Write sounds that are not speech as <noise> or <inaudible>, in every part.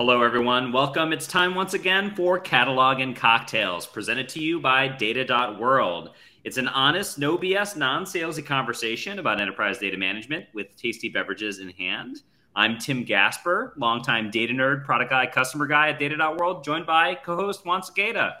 Hello, everyone. Welcome. It's time once again for Catalog and Cocktails, presented to you by Data.World. It's an honest, no BS, non salesy conversation about enterprise data management with tasty beverages in hand. I'm Tim Gasper, longtime data nerd, product guy, customer guy at Data.World, joined by co host Juan Sequeda.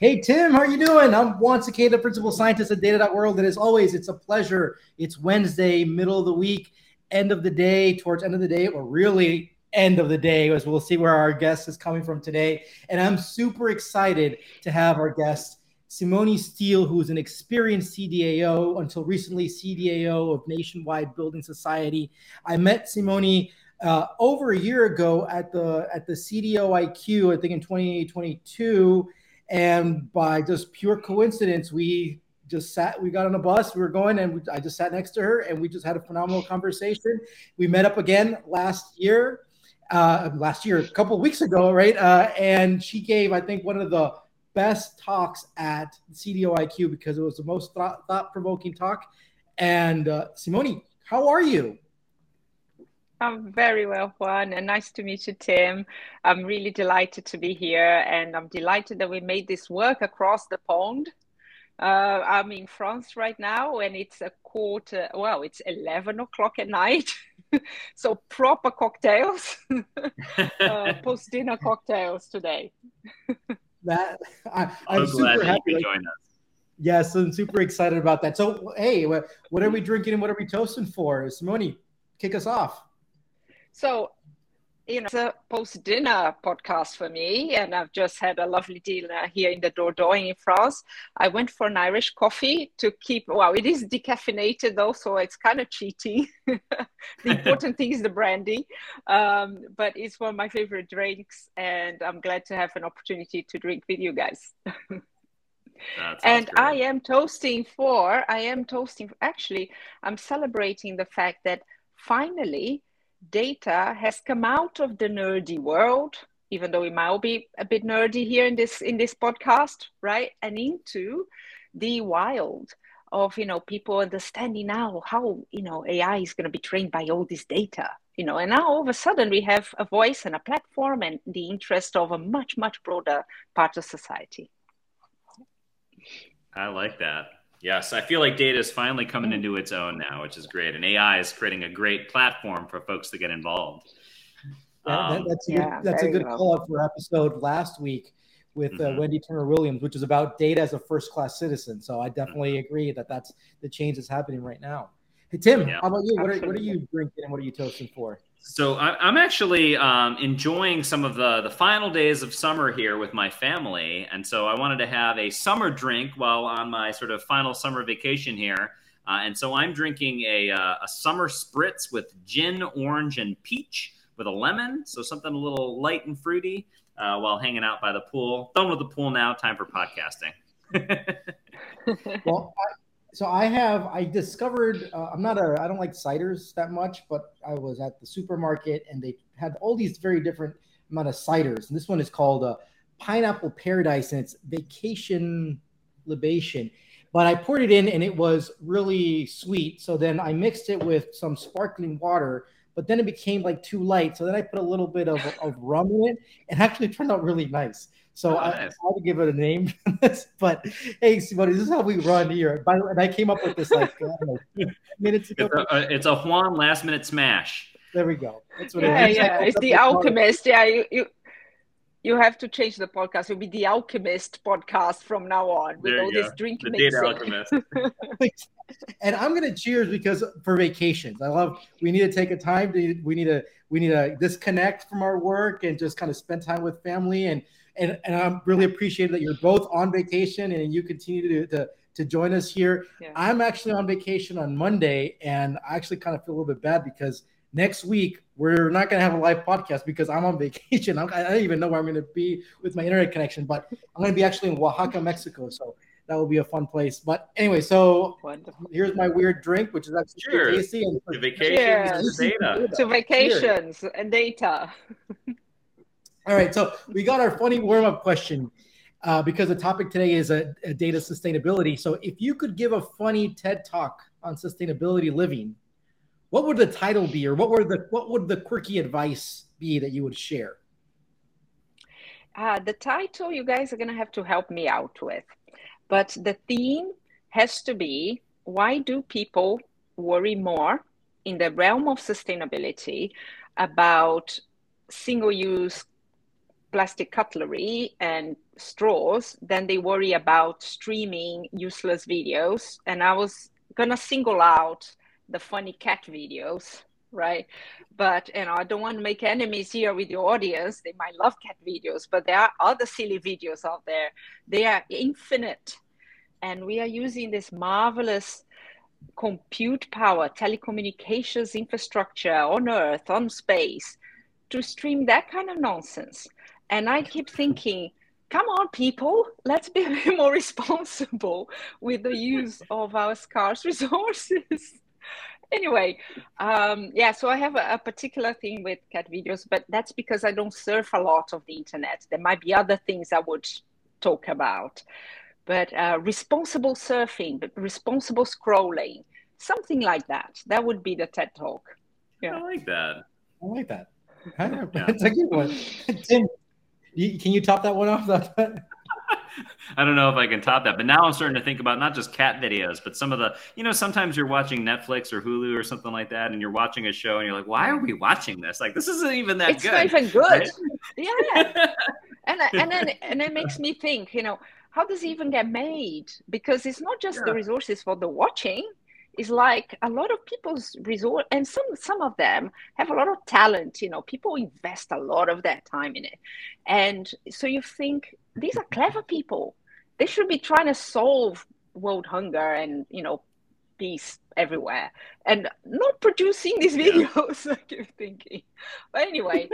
Hey, Tim, how are you doing? I'm Juan Sequeda, principal scientist at Data.World. And as always, it's a pleasure. It's Wednesday, middle of the week, end of the day, towards end of the day, or really end of the day, as we'll see where our guest is coming from today. And I'm super excited to have our guest, Simone Steel, who's an experienced CDAO, until recently CDAO of Nationwide Building Society. I met Simone uh, over a year ago at the at the CDO IQ, I think in 2022, and by just pure coincidence, we just sat. We got on a bus. We were going, and we, I just sat next to her, and we just had a phenomenal conversation. We met up again last year, uh, last year, a couple weeks ago, right? Uh, and she gave, I think, one of the best talks at CDO IQ because it was the most thought provoking talk. And uh, Simone, how are you? I'm very well, Juan, and nice to meet you, Tim. I'm really delighted to be here, and I'm delighted that we made this work across the pond. Uh, I'm in France right now, and it's a quarter, well, it's 11 o'clock at night. <laughs> so, proper cocktails, <laughs> uh, <laughs> post dinner cocktails today. that I, am so super happy to join us. Yes, I'm super excited about that. So, hey, what, what are we drinking and what are we toasting for? Simone, kick us off. So, you know, it's a post dinner podcast for me, and I've just had a lovely dinner here in the Dordogne in France. I went for an Irish coffee to keep, well, it is decaffeinated though, so it's kind of cheating. <laughs> the important thing is the brandy, um, but it's one of my favorite drinks, and I'm glad to have an opportunity to drink with you guys. <laughs> and great. I am toasting for, I am toasting, actually, I'm celebrating the fact that finally, data has come out of the nerdy world even though we might be a bit nerdy here in this in this podcast right? And into the wild of you know people understanding now how you know ai is going to be trained by all this data you know? And now all of a sudden we have a voice and a platform and the interest of a much much broader part of society. I like that Yes, I feel like data is finally coming into its own now, which is great. And AI is creating a great platform for folks to get involved. Yeah, that, that's a good, yeah, that's a good call out for episode last week with uh, mm-hmm. Wendy Turner Williams, which is about data as a first class citizen. So I definitely mm-hmm. agree that that's the change that's happening right now. Hey, Tim, yeah. how about you? What are, what are you drinking and what are you toasting for? So I'm actually um, enjoying some of the the final days of summer here with my family, and so I wanted to have a summer drink while on my sort of final summer vacation here. Uh, and so I'm drinking a, uh, a summer spritz with gin, orange, and peach with a lemon. So something a little light and fruity uh, while hanging out by the pool. Done with the pool now. Time for podcasting. <laughs> well, so I have I discovered uh, I'm not a I don't like ciders that much, but I was at the supermarket and they had all these very different amount of ciders, and this one is called a uh, Pineapple Paradise, and it's Vacation Libation. But I poured it in and it was really sweet. So then I mixed it with some sparkling water, but then it became like too light. So then I put a little bit of, of rum in it and actually turned out really nice. So oh, I nice. had to give it a name <laughs> but hey, Simone, this is how we run here. By the way, and I came up with this like know, minutes ago. It's a, uh, it's a, Juan last minute smash. There we go. That's what yeah, it is. Yeah, it's the Alchemist. Yeah, you, you you have to change the podcast. It'll be the Alchemist podcast from now on with all go. this drink the mixing. Alchemist. <laughs> and I'm gonna cheers because for vacations, I love. We need to take a time to. We need to. We need to disconnect from our work and just kind of spend time with family and and, and I'm really appreciative that you're both on vacation and you continue to, to, to join us here. Yeah. I'm actually on vacation on Monday, and I actually kind of feel a little bit bad because next week we're not going to have a live podcast because I'm on <laughs> vacation. I'm, I do not even know where I'm going to be with my internet connection, but I'm going to be actually in Oaxaca, Mexico. So that will be a fun place. But anyway, so Wonderful. here's my weird drink, which is actually sure. tasty. And to vacations, data. To vacations and data. <laughs> All right, so we got our funny warm up question uh, because the topic today is a, a, data sustainability. So if you could give a funny TED talk on sustainability living, what would the title be, or what were the what would the quirky advice be that you would share? Uh, the title you guys are gonna have to help me out with, but the theme has to be why do people worry more in the realm of sustainability about single-use plastic cutlery and straws than they worry about streaming useless videos. And I was gonna single out the funny cat videos, right? But you know, I don't want to make enemies here with your audience. They might love cat videos, but there are other silly videos out there. They are infinite. And we are using this marvelous compute power, telecommunications infrastructure on Earth, on space, to stream that kind of nonsense. And I keep thinking, come on, people, let's be a bit <laughs> more responsible with the use of our scarce <laughs> resources. anyway, um, yeah, so I have a, a, particular thing with cat videos, but that's because I don't surf a lot of the internet. There might be other things I would talk about. But uh, responsible surfing, but responsible scrolling, something like that. That would be the TED Talk. Yeah. I like that. I like that. It's <laughs> a good one. Tim, can you top that one off? <laughs> I don't know if I can top that, but now I'm starting to think about not just cat videos, but some of the, you know, sometimes you're watching Netflix or Hulu or something like that, and you're watching a show, and you're like, why are we watching this? Like, this isn't even that it's good. It's not even good. Right? <laughs> Yeah. and and <laughs> then and it makes me think, you know, how does it even get made? Because it's not just yeah. the resources for the watching, is like a lot of people's resort and some some of them have a lot of talent you know people invest a lot of their time in it. And so you think these are clever people. They should be trying to solve world hunger and you know peace everywhere. And not producing these videos yeah. <laughs> i keep thinking. But anyway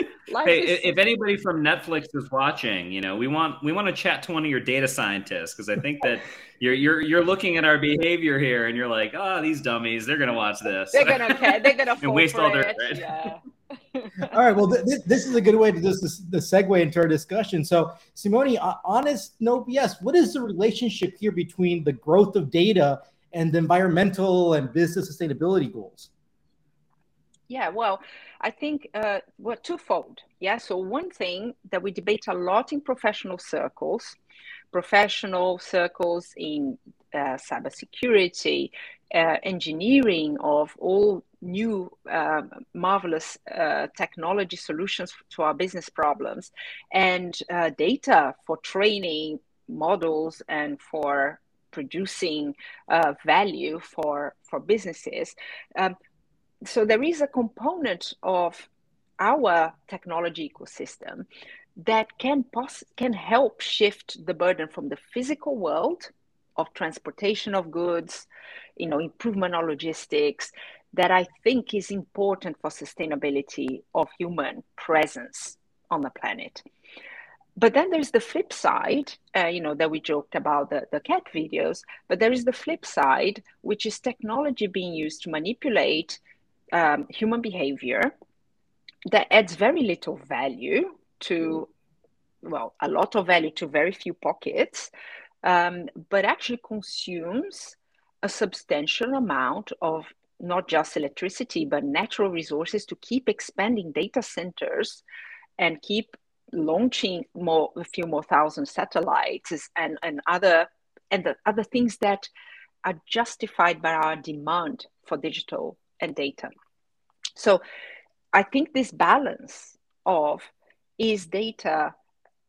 hey, is... if anybody from netflix is watching you know we want we want to chat to one of your data scientists because i think that <laughs> you're you're you're looking at our behavior here and you're like oh these dummies they're gonna watch this. They're gonna okay they're gonna <laughs> and waste all their it. yeah. All right well th- this is a good way to just this, the segue into our discussion. So simone honest no bs what is the relationship here between the growth of data and environmental and business sustainability goals? Yeah, well, I think uh, well, twofold. Yeah, so one thing that we debate a lot in professional circles, professional circles in uh, cybersecurity, uh, engineering of all new uh, marvelous uh, technology solutions to our business problems, and uh, data for training models and for producing uh, value for for businesses. Um, so there is a component of our technology ecosystem that can can help shift the burden from the physical world of transportation of goods, you know, improvement of logistics, that I think is important for sustainability of human presence on the planet but then there's the flip side, uh, you know, that we joked about the, the cat videos, but there is the flip side, which is technology being used to manipulate um, human behavior that adds very little value to, well, a lot of value to very few pockets, um, but actually consumes a substantial amount of not just electricity, but natural resources to keep expanding data centers and keep launching more a few more thousand satellites and, and other and the other things that are justified by our demand for digital and data. So I think this balance of is data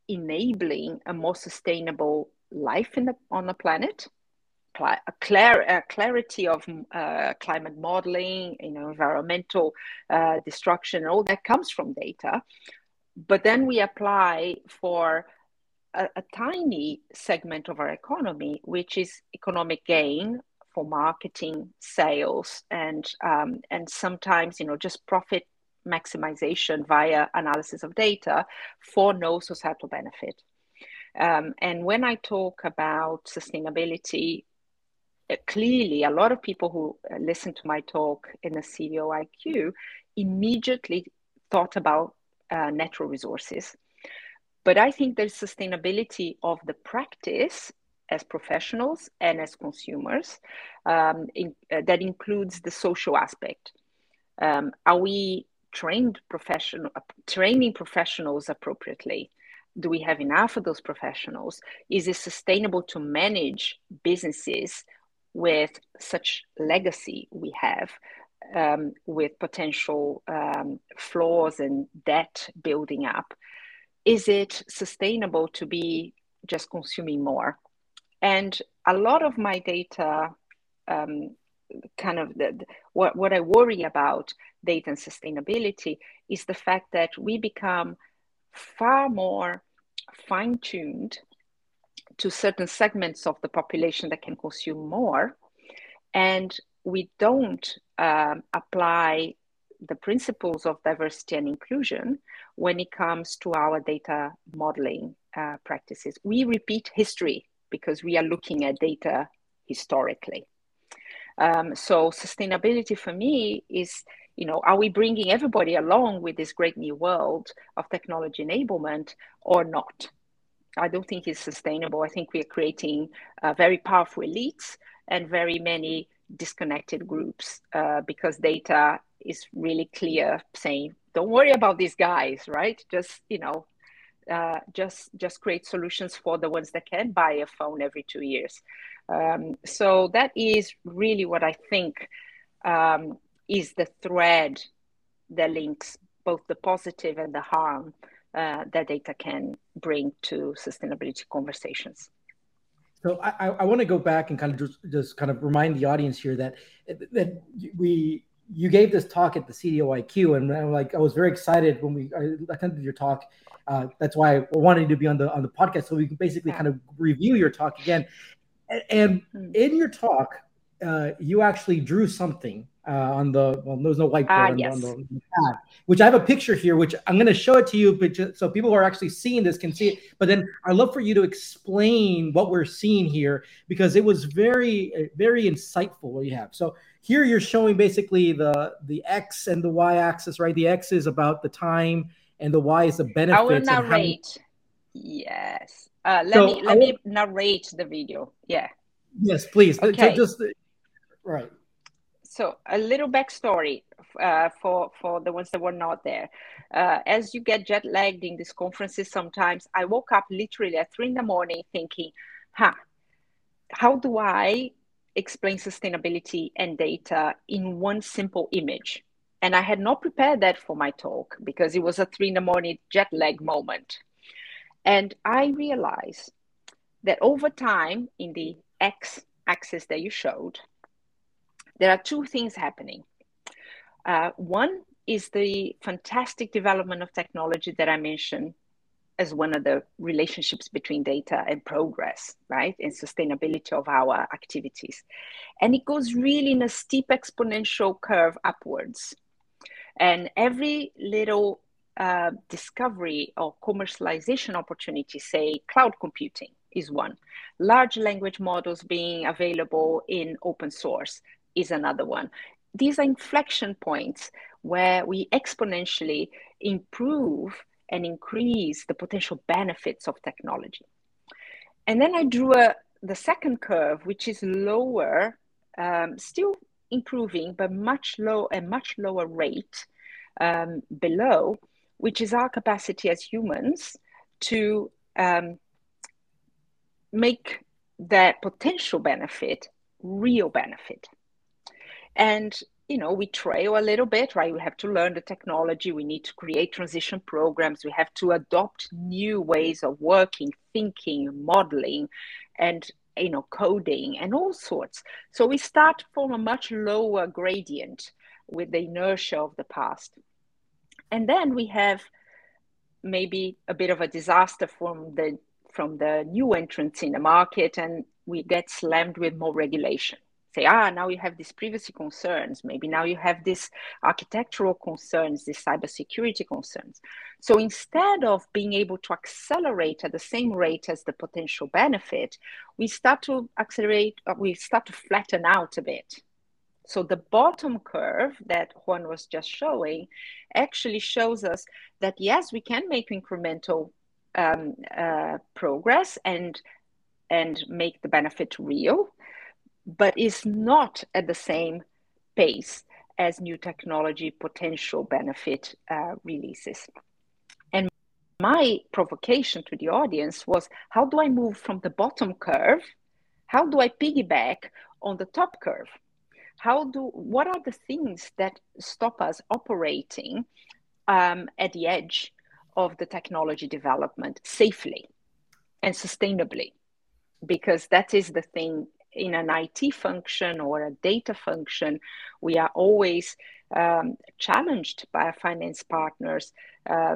enabling a more sustainable life in the, on the planet a, a clarity of uh, climate modeling, you know, environmental uh, destruction, all that comes from data, but then we apply for a, a, tiny segment of our economy, which is economic gain for marketing, sales, and um, and sometimes you know just profit maximization via analysis of data for no societal benefit. Um, and when I talk about sustainability, uh, clearly a lot of people who uh, listen to my talk in the CDO IQ immediately thought about uh, natural resources. But I think there's sustainability of the practice as professionals and as consumers um, in, uh, that includes the social aspect. Um, are we trained professional training professionals appropriately? Do we have enough of those professionals? Is it sustainable to manage businesses with such legacy we have, um, with potential um, flaws and debt building up? Is it sustainable to be just consuming more? And a lot of my data, um, kind of the, what, what I worry about data and sustainability is the fact that we become far more fine tuned to certain segments of the population that can consume more. And we don't um, apply the principles of diversity and inclusion when it comes to our data modeling uh, practices. We repeat history because we are looking at data historically. Um, so sustainability for me is, you know, are we bringing everybody along with this great new world of technology enablement or not? I don't think it's sustainable. I think we are creating uh, very powerful elites and very many disconnected groups uh, because data is really clear saying, don't worry about these guys, right? Just, you know, uh, just just create solutions for the ones that can buy a phone every two years. Um, so that is really what I think um, is the thread that links both the positive and the harm uh, that data can bring to sustainability conversations. So I, I want to go back and kind of just, just kind of remind the audience here that that we you gave this talk at the CDOIQ, and I'm like I was very excited when we I attended your talk. Uh, that's why I wanted to be on the on the podcast so we can basically kind of review your talk again. And hmm. in your talk, uh, you actually drew something uh, on the well, there's no whiteboard uh, on, yes. on, the, on, the, pad, which I have a picture here, which I'm going to show it to you, but just, so people who are actually seeing this can see it. But then I'd love for you to explain what we're seeing here because it was very, uh, very insightful what you have. So here you're showing basically the the x and the y axis, right? The x is about the time, and the y is the benefits. I will narrate. Yes. Uh, let so me let will, me narrate the video. Yeah. Yes, please. Okay. just right. So a little backstory uh, for for the ones that were not there. Uh, as you get jet lagged in these conferences, sometimes I woke up literally at three in the morning thinking, "Huh, how do I explain sustainability and data in one simple image?" And I had not prepared that for my talk because it was a three in the morning jet lag moment. And I realized that over time, in the x axis that you showed, there are two things happening. Uh, one is the fantastic development of technology that I mentioned as one of the relationships between data and progress, right? And sustainability of our activities. And it goes really in a steep exponential curve upwards. And every little uh, discovery or commercialization opportunity, say cloud computing is one. Large language models being available in open source is another one. These are inflection points where we exponentially improve and increase the potential benefits of technology. And then I drew a, the second curve, which is lower, um, still improving, but much low a much lower rate um, below, which is our capacity as humans to um, make that potential benefit real benefit. And you know, we trail a little bit, right? We have to learn the technology. We need to create transition programs. We have to adopt new ways of working, thinking, modeling, and you know, coding and all sorts. So we start from a much lower gradient with the inertia of the past. And then we have maybe a bit of a disaster from the from the new entrants in the market and we get slammed with more regulation say ah now you have these privacy concerns. Maybe now you have these architectural concerns these cybersecurity concerns. So instead of being able to accelerate at the same rate as the potential benefit we start to accelerate uh, we start to flatten out a bit. So the bottom curve that Juan was just showing actually shows us that yes, we can make incremental um, uh, progress and and make the benefit real, but is not at the same pace as new technology potential benefit uh, releases. And my provocation to the audience was how do I move from the bottom curve? How do I piggyback on the top curve? How do what are the things that stop us operating um, at the edge of the technology development safely and sustainably? Because that is the thing in an IT function or a data function, we are always um, challenged by our finance partners uh,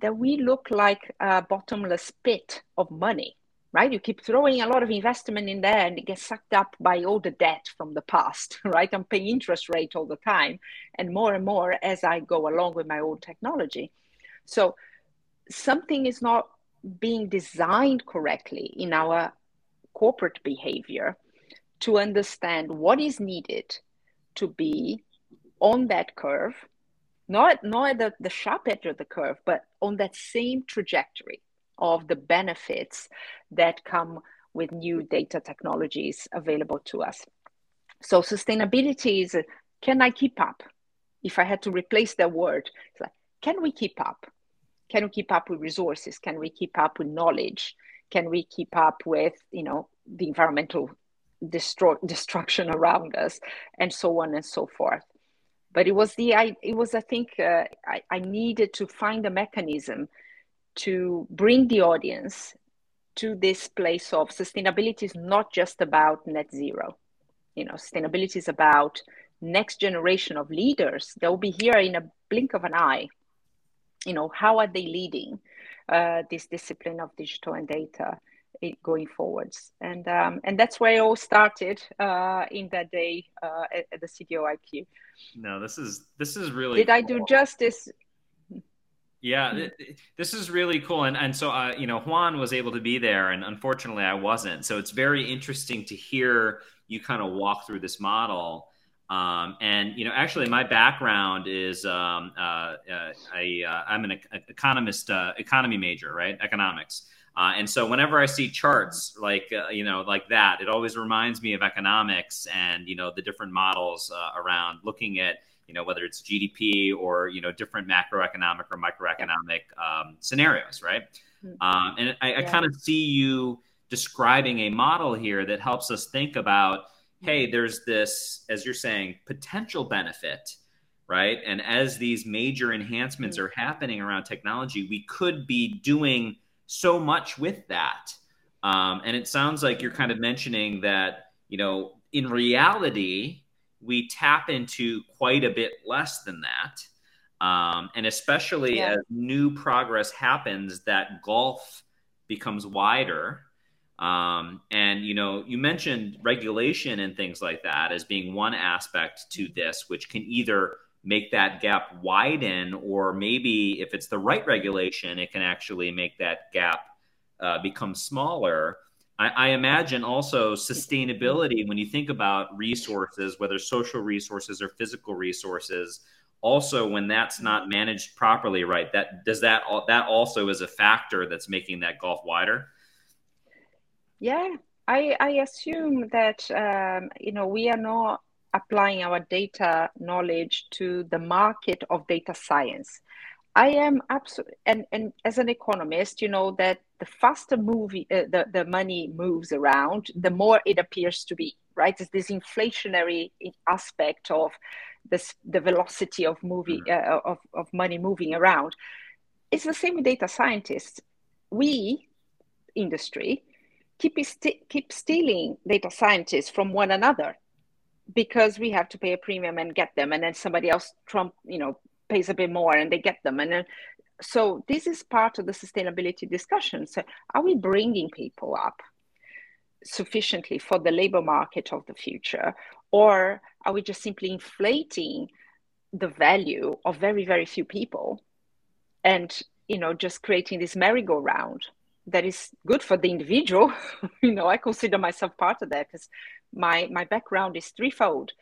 that we look like a bottomless pit of money, right? You keep throwing a lot of investment in there and it gets sucked up by all the debt from the past, <laughs> right? I'm paying interest rate all the time and more and more as I go along with my old technology. So something is not being designed correctly in our corporate behavior to understand what is needed to be on that curve, not, not at the, the sharp edge of the curve, but on that same trajectory of the benefits that come with new data technologies available to us. So sustainability is can I keep up? If I had to replace that word, it's like, can we keep up? Can we keep up with resources? Can we keep up with knowledge? Can we keep up with, you know, the environmental destroy, destruction around us, and so on and so forth. But it was the I it was I think uh, I, I needed to find a mechanism to bring the audience to this place of sustainability is not just about net zero. You know, sustainability is about next generation of leaders that will be here in a blink of an eye. You know, how are they leading uh, this discipline of digital and data? Going forwards. And um, and that's where it all started uh, in that day uh, at, at, the CDO IQ. No, this is this is really. Did cool. I do justice? Yeah, this is really cool, and and so uh, you know Juan was able to be there, and unfortunately I wasn't. So it's very interesting to hear you kind of walk through this model. Um, and you know, actually, my background is um, uh, uh, I, am uh, an economist, uh, economy major, right? Economics. Uh, and so whenever I see charts like uh, you know like that, it always reminds me of economics and you know the different models uh, around looking at you know whether it's GDP or you know different macroeconomic or microeconomic um, scenarios, right? Mm-hmm. Um, and I, I kind of see you describing a model here that helps us think about, hey, there's this, as you're saying, potential benefit right? And as these major enhancements mm-hmm. are happening around technology, we could be doing so much with that. Um, and it sounds like you're kind of mentioning that, you know, in reality, we tap into quite a bit less than that. Um, and especially yeah. as new progress happens, that gulf becomes wider. Um, and you know, you mentioned regulation and things like that as being one aspect to this, which can either make that gap widen, or maybe if it's the right regulation, it can actually make that gap uh, become smaller. I, I, imagine also sustainability when you think about resources, whether social resources or physical resources. Also, when that's not managed properly, right? That does that that also is a factor that's making that gulf wider. Yeah, I, I assume that um, you know we are not applying our data knowledge to the market of data science. I am absolutely, and, and as an economist, you know that the faster movie, uh, the, the money moves around, the more it appears to be, right? It's this inflationary aspect of this, the velocity of movie, mm. uh, of, of money moving around. It's the same with data scientists. We, industry, keep, st- keep stealing data scientists from one another because we have to pay a premium and get them and then somebody else trump you know pays a bit more and they get them. And then so this is part of the sustainability discussion. So are we bringing people up sufficiently for the labor market of the future or are we just simply inflating the value of very very few people and you know just creating this merry-go-round that is good for the individual <laughs> you know i consider myself part of that because my my background is threefold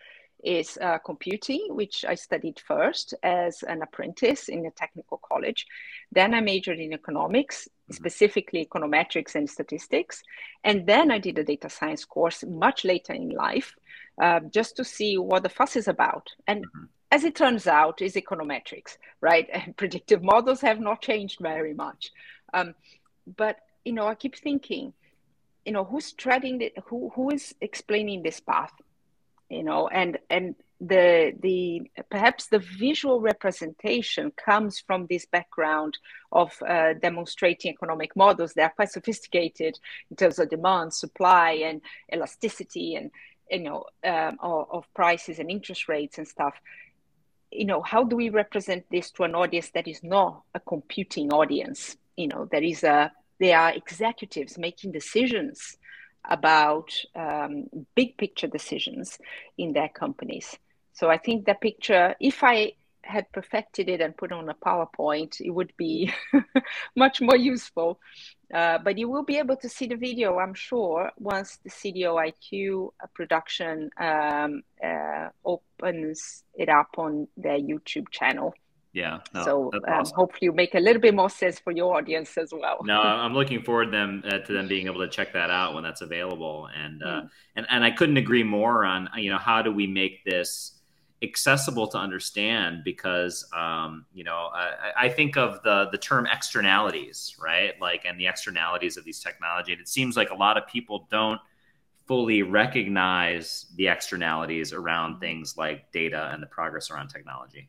is uh, computing which i studied first as an apprentice in a technical college then i majored in economics specifically econometrics and statistics. And then I did a data science course much later in life, uh, just to see what the fuss is about. And mm-hmm. as it turns out, is econometrics, right? <laughs> And predictive models have not changed very much. Um, but you know, I keep thinking, you know, who's treading the, who who is explaining this path, you know, and and the the perhaps the visual representation comes from this background of uh, demonstrating economic models that are quite sophisticated in terms of demand, supply, and elasticity, and you know um, of, of prices and interest rates and stuff. You know, how do we represent this to an audience that is not a computing audience? You know, there is a there are executives making decisions about um, big picture decisions in their companies. So I think the picture, if I had perfected it and put on a PowerPoint, it would be <laughs> much more useful. Uh, but you will be able to see the video, I'm sure, once the CDO IQ production um, uh, opens it up on their YouTube channel. Yeah. No, so um, awesome. hopefully you make a little bit more sense for your audience as well. no, I'm looking forward them uh, to them being able to check that out when that's available. And, uh, mm. and, and I couldn't agree more on, you know, how do we make this, accessible to understand because um, you know I, I, think of the the term externalities right like and the externalities of these technology and it seems like a lot of people don't fully recognize the externalities around things like data and the progress around technology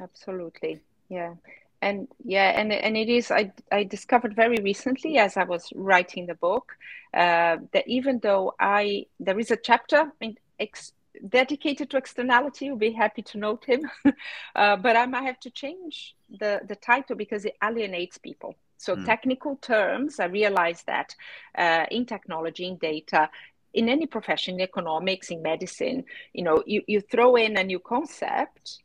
absolutely yeah and yeah and and it is i i discovered very recently as i was writing the book uh, that even though i there is a chapter in ex, dedicated to externality, you'll be happy to note him. <laughs> uh, but I might have to change the, the title because it alienates people. So, mm. technical terms, I realize that uh, in technology, in data, in any profession, in economics, in medicine, you know, you, you throw in a new concept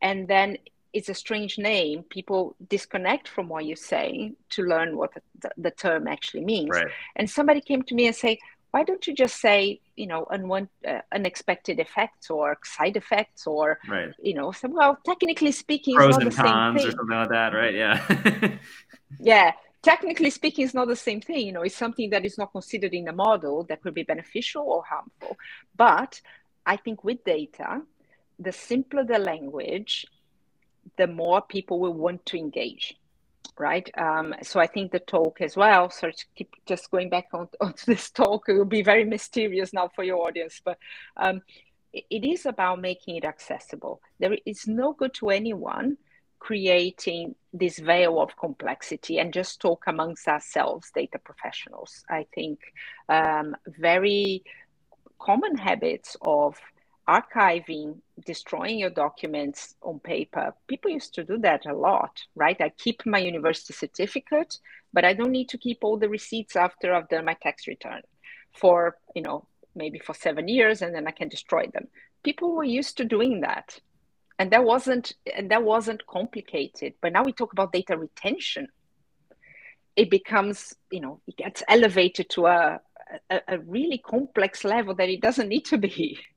and then it's a strange name. People disconnect from what you're saying to learn what the, the, term actually means. Right. And somebody came to me and say, why don't you just say you know uh, unexpected effects or side effects or right. you know so well technically speaking pros and cons or something like that right yeah <laughs> yeah technically speaking it's not the same thing you know it's something that is not considered in the model that could be beneficial or harmful but i think with data the simpler the language the more people will want to engage right? Um, so I think the talk as well. So keep just going back on, <laughs> onto this talk, it will be very mysterious now for your audience, but um, it, it is about making it accessible. There is no good to anyone creating this veil of complexity and just talk amongst ourselves, data professionals. I think um, very common habits of archiving, destroying your documents on paper. People used to do that a lot, right? I keep my university certificate, but I don't need to keep all the receipts after I've done my tax return for, you know, maybe for seven years and then I can destroy them. People were used to doing that. And that wasn't and that wasn't complicated. But now we talk about data retention. It becomes, you know, it gets elevated to a, a, a really complex level that it doesn't need to be. <laughs>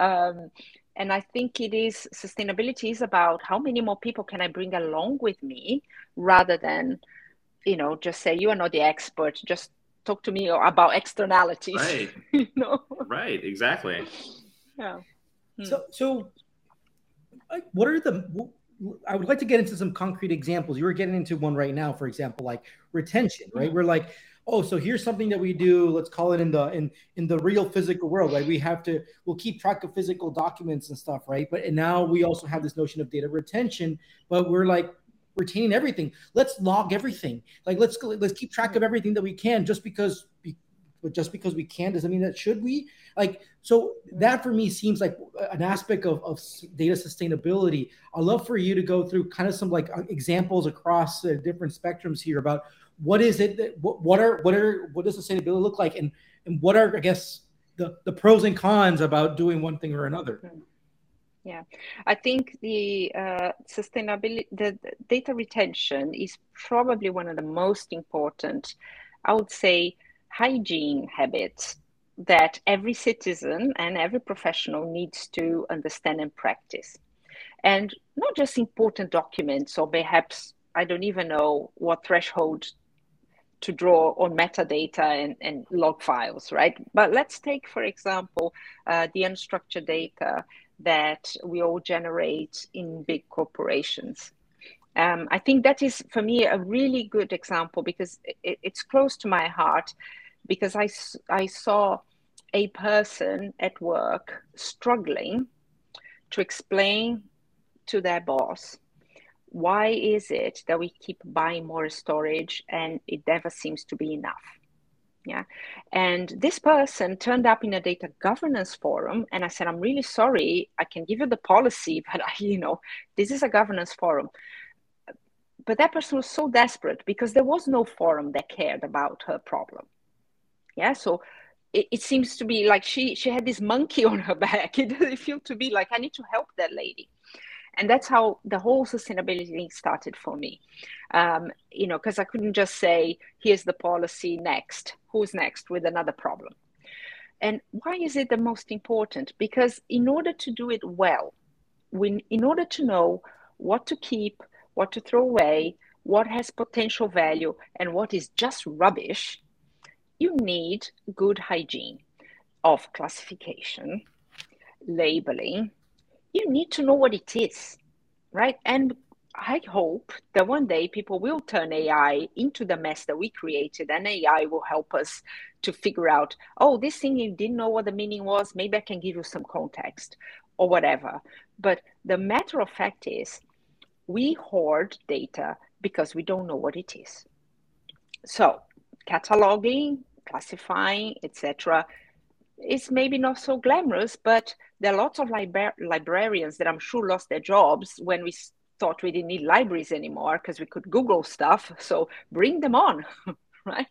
Um, and I think it is sustainability is about how many more people can I bring along with me rather than, you know, just say you are not the expert, just talk to me about externalities. Right. <laughs> you know? Right, exactly. Yeah. Hmm. So, so what are the, I would like to get into some concrete examples. You were getting into one right now, for example, like retention, right? Mm-hmm. We're like, oh so here's something that we do let's call it in the in in the real physical world right? We have to we'll keep track of physical documents and stuff right? But and now we also have this notion of data retention but we're like retaining everything. Let's log everything. Like let's let's keep track of everything that we can just because but just because we can doesn't mean that should we? Like so that for me seems like an aspect of, of data sustainability. I'd love for you to go through kind of some like examples across uh, different spectrums here about what is it that what, are what are what does sustainability look like? And and what are i guess the the pros and cons about doing one thing or another? Hmm. yeah. I think the uh, sustainability the, the data retention is probably one of the most important i would say hygiene habits that every citizen and every professional needs to understand and practice. And not just important documents or perhaps i don't even know what threshold to draw on metadata and, and log files, right? But let's take, for example, uh, the unstructured data that we all generate in big corporations. Um, I think that is, for me, a really good example because it, it's close to my heart because I, I saw a person at work struggling to explain to their boss why is it that we keep buying more storage and it never seems to be enough? Yeah. And this person turned up in a data governance forum and i said i'm really sorry i can give you the policy <laughs> but I, you know this is a governance forum. But that person was so desperate because there was no forum that cared about her problem. Yeah so it, it seems to be like she she had this monkey <laughs> on her back. It, it feel to be like i need to help that lady and that's how the whole sustainability thing started for me. Um, you know because i couldn't just say here's the policy next. Who's next with another problem? And why is it the most important? Because in order to do it well we in order to know what to keep what to throw away what has potential value and what is just rubbish you need good hygiene of classification labeling you need to know what it is, right? And I hope that one day people will turn AI into the mess that we created, and AI will help us to figure out, oh, this thing you didn't know what the meaning was, maybe I can give you some context or whatever. But the matter of fact is, we hoard data because we don't know what it is. So, cataloging, classifying, etc., is maybe not so glamorous, but there are lots of libra- librarians that I'm sure lost their jobs when we thought we didn't need libraries anymore because we could Google stuff. So bring them on, <laughs> right?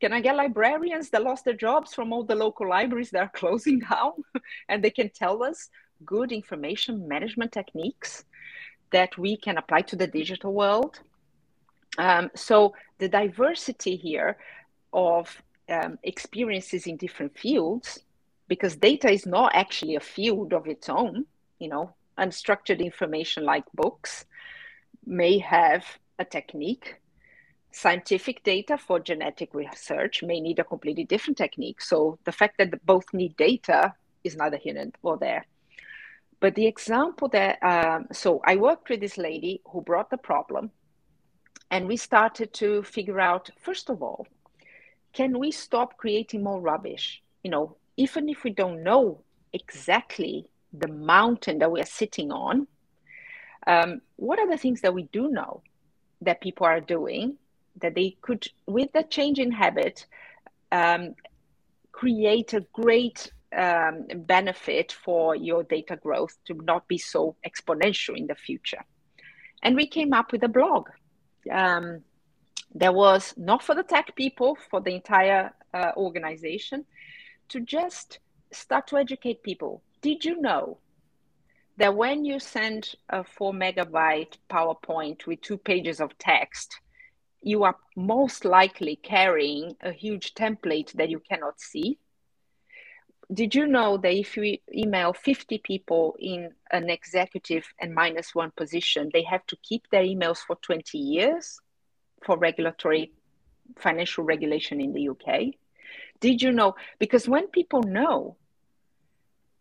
Can I get librarians that lost their jobs from all the local libraries that are <laughs> closing down <laughs> and they can tell us good information management techniques that we can apply to the digital world? Um, so the diversity here of um, experiences in different fields because data is not actually a field of its own you know. Unstructured information like books may have a technique. Scientific data for genetic research may need a completely different technique. So the fact that both need data is neither here nor there. But the example that um, so i worked with this lady who brought the problem and we started to figure out first of all can we stop creating more rubbish? You know, even if we don't know exactly the mountain that we are sitting on, um, what are the things that we do know that people are doing that they could, with the change in habit, um, create a great um, benefit for your data growth to not be so exponential in the future? And we came up with a blog. Um, there was not for the tech people, for the entire uh, organization, to just start to educate people. Did you know that when you send a four megabyte PowerPoint with two pages of text, you are most likely carrying a huge template that you cannot see? Did you know that if you email 50 people in an executive and minus one position, they have to keep their emails for 20 years? For regulatory financial regulation in the UK. Did you know? Because when people know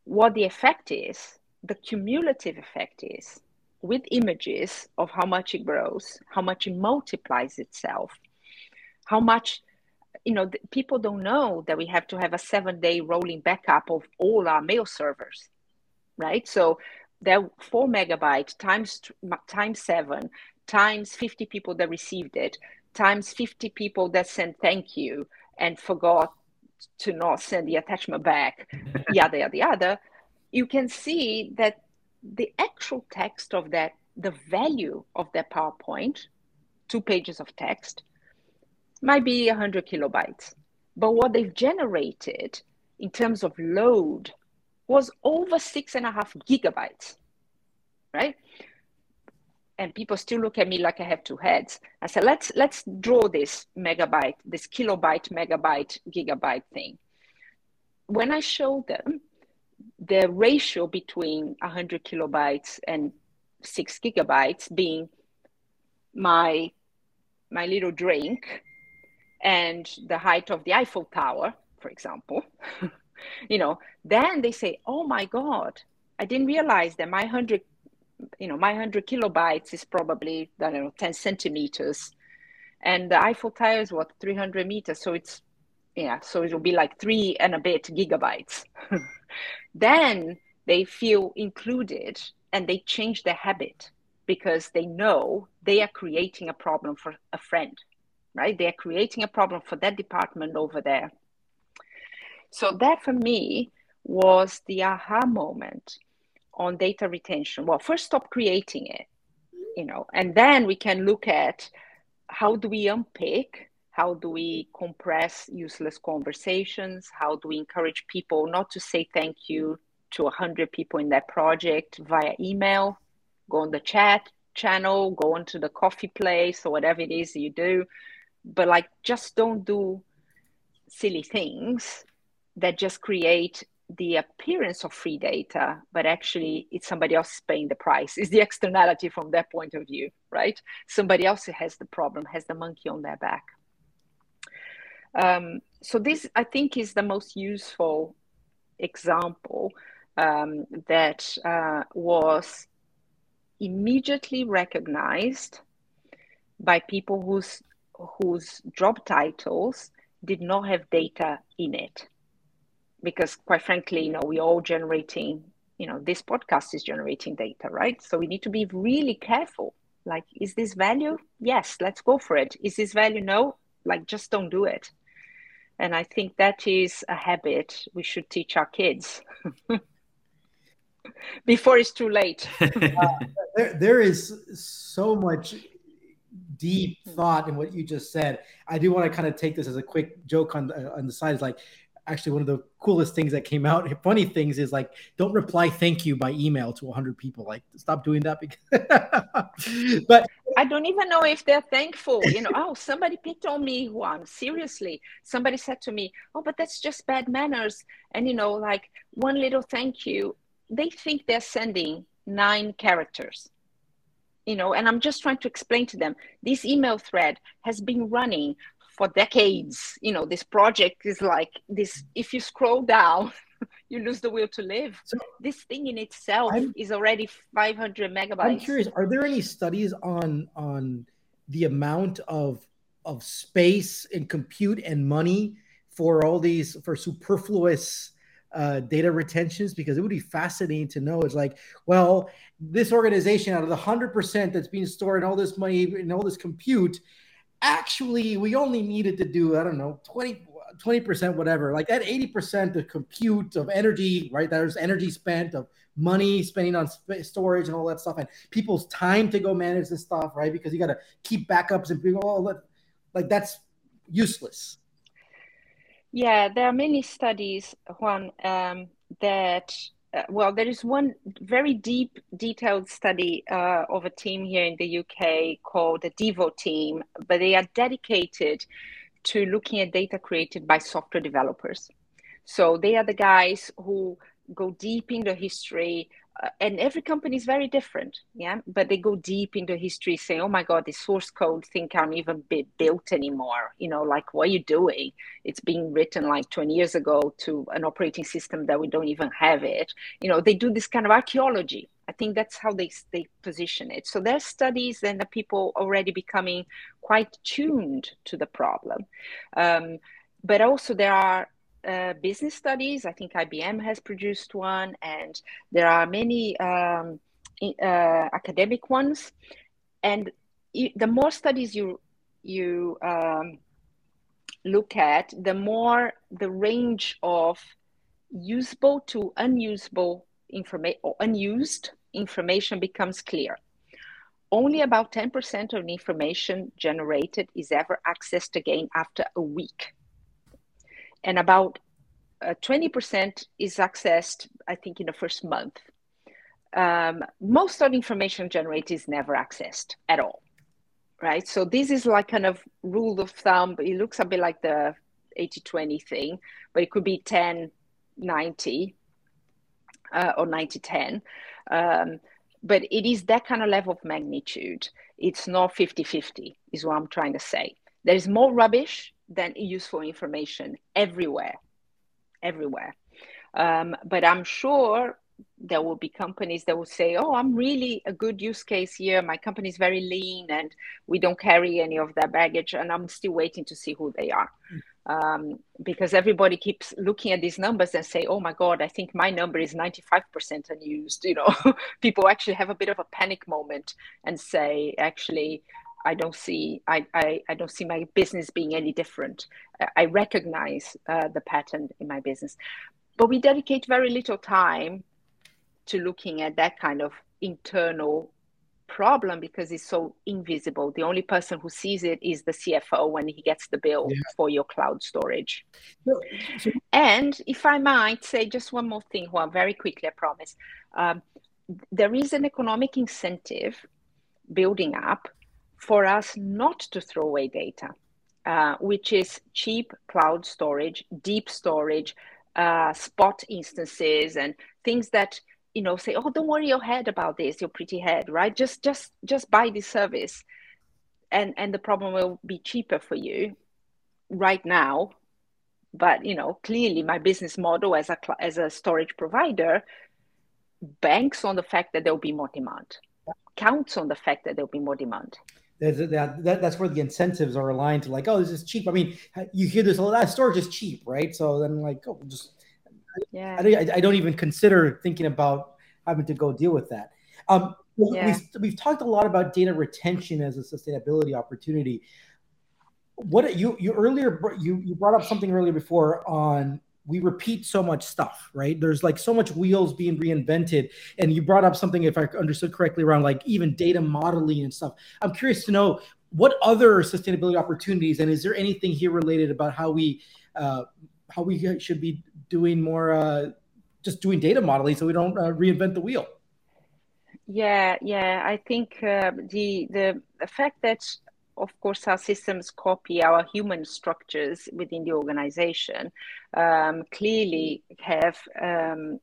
what the effect is, the cumulative effect is with images of how much it grows, how much it multiplies itself, how much, you know, people don't know that we have to have a seven day rolling backup of all our mail servers, right? So they're four megabyte times times seven times 50 people that received it times 50 people that sent thank you and forgot to not send the attachment back <laughs> yada yada yada you can see that the actual text of that the value of that powerpoint two pages of text might be 100 kilobytes. But what they've generated in terms of load was over six and a half gigabytes right and people still look at me like I have two heads. I said, let's let's draw this megabyte, this kilobyte, megabyte, gigabyte thing. When I show them the ratio between 100 kilobytes and six gigabytes being my my little drink, and the height of the Eiffel Tower, for example, <laughs> you know, then they say, "Oh my God, I didn't realize that my hundred, you know, my hundred kilobytes is probably I don't know ten centimeters, and the Eiffel Tower is what three hundred meters, so it's yeah, so it will be like three and a bit gigabytes. <laughs> then they feel included and they change their habit because they know they are creating a problem for a friend, right? They are creating a problem for that department over there. So that for me was the aha moment on data retention. Well, first stop creating it, you know, and then we can look at how do we unpick how do we compress useless conversations how do we encourage people not to say thank you to 100 people in that project via email go on the chat channel go onto the coffee place or whatever it is you do but like just don't do silly things that just create the appearance of free data, but actually it's somebody else paying the price. Is the externality from that point of view, right? Somebody else has the problem, has the monkey on their back. Um, so this, I think, is the most useful example um, that uh, was immediately recognized by people whose whose job titles did not have data in it because quite frankly you know we're all generating you know this podcast is generating data right? So we need to be really careful. Like is this value? Yes let's go for it. Is this value no? Like just don't do it. And i think that is a habit we should teach our kids <laughs> before it's too late. Uh, <laughs> there, there is so much deep thought in what you just said. I do want to kind of take this as a quick joke on the, on the side is like actually one of the coolest things that came out. Funny things is like don't reply thank you by email to 100 people. Like stop doing that because <laughs> but I don't even know if they're thankful. You know, oh, somebody picked on me one. Seriously. Somebody said to me, "Oh, but that's just bad manners." And you know, like one little thank you, they think they're sending nine characters. You know, and I'm just trying to explain to them this email thread has been running for decades you know this project is like this if you scroll down <laughs> you lose the will to live so this thing in itself I'm, is already 500 megabytes i'm curious are there any studies on on the amount of of space and compute and money for all these for superfluous uh, data retentions because it would be fascinating to know. It's like, well, this organization out of the hundred percent that's being stored and all this money and all this compute, actually we only needed to do i don't know 20 20% whatever like that 80% of compute of energy right? There's energy spent of money spending on sp- storage and all that stuff and people's time to go manage this stuff right? Because you got to keep backups and people all that like that's useless. Yeah there are many studies juan um, that uh, well, there is one very deep, detailed study uh, of a team here in the UK called the Devo team, but they are dedicated to looking at data created by software developers. So they are the guys who go deep in the history and every company is very different yeah? But they go deep into history saying oh my god this source code thing can't even be built anymore. You know like what are you doing? It's being written like 20 years ago to an operating system that we don't even have it. You know they do this kind of archaeology. I think that's how they, they position it. So there's studies and the people already becoming quite tuned to the problem. Um, but also there are uh, business studies. I think IBM has produced one, and there are many um, uh, academic ones. And the more studies you you um, look at, the more the range of usable to unusable information or unused information becomes clear. Only about 10% of the information generated is ever accessed again after a week and about uh, 20% is accessed, I think, in the first month. Um, most of the information generated is never accessed at all, right? So this is like kind of rule of thumb. It looks a bit like the 80-20 thing, but it could be 10-90 uh, or 90-10. Um, but it is that kind of level of magnitude. It's not 50-50 is what I'm trying to say. There is more rubbish than useful information everywhere, everywhere. Um, but I'm sure there will be companies that will say, "Oh, I'm really a good use case here. My company is very lean, and we don't carry any of that baggage." And I'm still waiting to see who they are, um, because everybody keeps looking at these numbers and say, "Oh my God, I think my number is 95% unused." You know, <laughs> people actually have a bit of a panic moment and say, "Actually." I don't see I, I, I don't see my business being any different. I recognize uh, the pattern in my business, but we dedicate very little time to looking at that kind of internal problem because it's so invisible. The only person who sees it is the CFO when he gets the bill yeah. for your cloud storage. And if I might say just one more thing, Juan, very quickly, I promise. Um, there is an economic incentive building up for us not to throw away data, uh, which is cheap cloud storage, deep storage, uh, spot instances, and things that you know say oh don't worry your head about this your pretty head right? Just just just buy this service and and the problem will be cheaper for you right now. But you know clearly my business model as a as a storage provider banks on the fact that there will be more demand counts on the fact that there will be more demand that, that, that's where the incentives are aligned to like oh this is cheap. I mean you hear this a lot storage is cheap right? So then like oh just yeah. I, I, don't even consider thinking about having to go deal with that. Um, yeah. we've, we've talked a lot about data retention as a sustainability opportunity. What you you earlier you you brought up something earlier before on we repeat so much stuff right? There's like so much wheels being reinvented. And you brought up something if i understood correctly around like even data modeling and stuff. I'm curious to know what other sustainability opportunities and is there anything here related about how we uh, how we should be doing more uh, just doing data modeling so we don't uh, reinvent the wheel? Yeah yeah. I think uh, the the the fact that of course our systems copy our human structures within the organization um, clearly have um,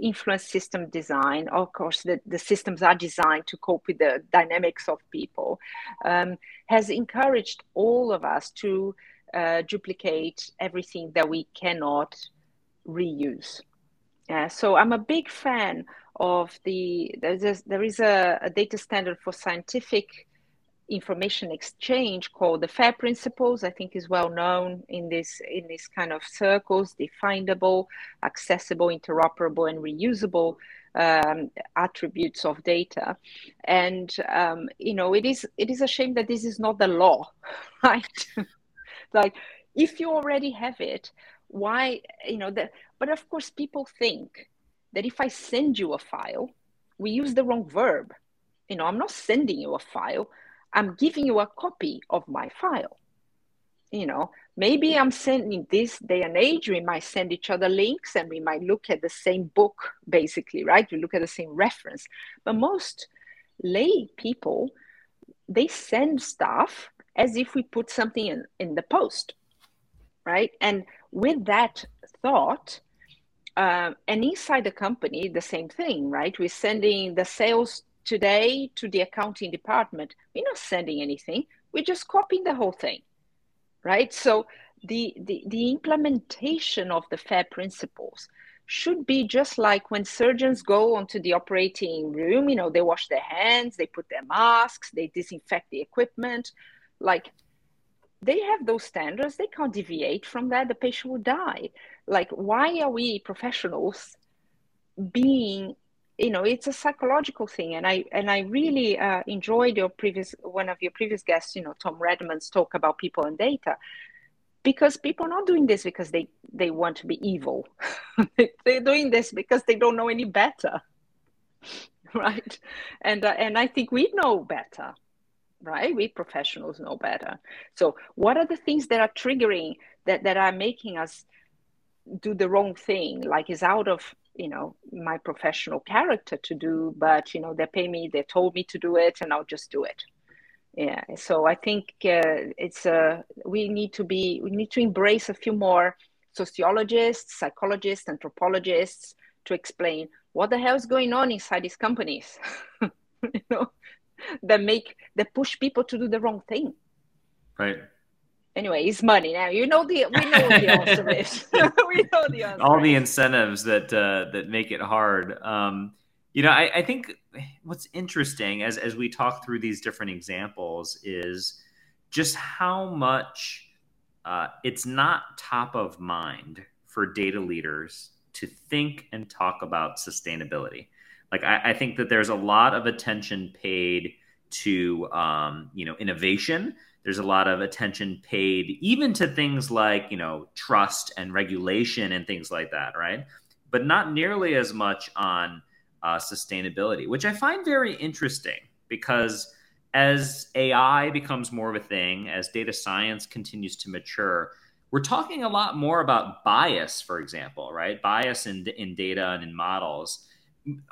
influence system design of course the, the systems are designed to cope with the dynamics of people um, has encouraged all of us to uh, duplicate everything that we cannot reuse. Uh, so I'm a big fan of the there's there is a, a, data standard for scientific information exchange called the FAIR principles. I think is well known in this in this kind of circles: findable, accessible, interoperable, and reusable um, attributes of data. And um, you know, it is it is a shame that this is not the law, <laughs> right? <laughs> like if you already have it why you know that but of course people think that if i send you a file we use the wrong verb you know i'm not sending you a file i'm giving you a copy of my file you know maybe i'm sending this day and age we might send each other links and we might look at the same book basically right we look at the same reference but most lay people they send stuff as if we put something in, in the post, right? And with that thought, uh, and inside the company, the same thing, right? We're sending the sales today to the accounting department. We're not sending anything. We're just copying the whole thing, right? So the, the, the implementation of the FAIR principles should be just like when surgeons go onto the operating room, you know, they wash their hands, they put their masks, they disinfect the equipment, like they have those standards they can't deviate from that the patient will die like why are we professionals being you know it's a psychological thing and i and i really uh, enjoyed your previous one of your previous guests you know Tom Redman's talk about people and data because people are not doing this because they they want to be evil <laughs> they're doing this because they don't know any better <laughs> right and uh, and i think we know better right? We professionals know better. So, what are the things that are triggering that that are making us do the wrong thing? Like it's out of you know my professional character to do, but you know they pay me, they told me to do it, and I'll just do it. Yeah. So I think uh, it's a uh, we need to be we need to embrace a few more sociologists, psychologists, anthropologists to explain what the hell is going on inside these companies. <laughs> you know, that make that push people to do the wrong thing right anyway, it's money. Now you know the we know what the <laughs> answer is. <laughs> we know the answer. All the incentives that uh, that make it hard. Um, you know, I, I think what's interesting as as we talk through these different examples is just how much uh, it's not top of mind for data leaders to think and talk about sustainability. Like I, I think that there's a lot of attention paid to um, you know innovation. There's a lot of attention paid even to things like you know trust and regulation and things like that, right? But not nearly as much on uh, sustainability, which I find very interesting because as AI becomes more of a thing, as data science continues to mature, we're talking a lot more about bias, for example, right? Bias in, in data and in models,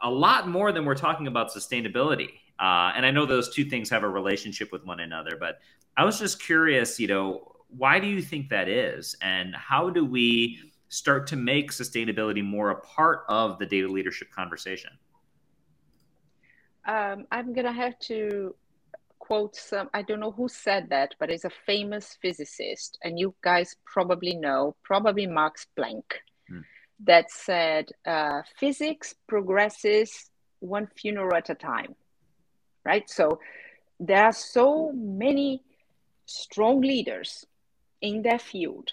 a lot more than we're talking about sustainability. Uh, and I know those two things have a relationship with one another, but I was just curious, you know, why do you think that is? And how do we start to make sustainability more a part of the data leadership conversation? Um, I'm going to have to quote some, I don't know who said that, but it's a famous physicist, and you guys probably know, probably Max Planck, hmm. that said uh, physics progresses one funeral at a time, right? So there are so many strong leaders in their field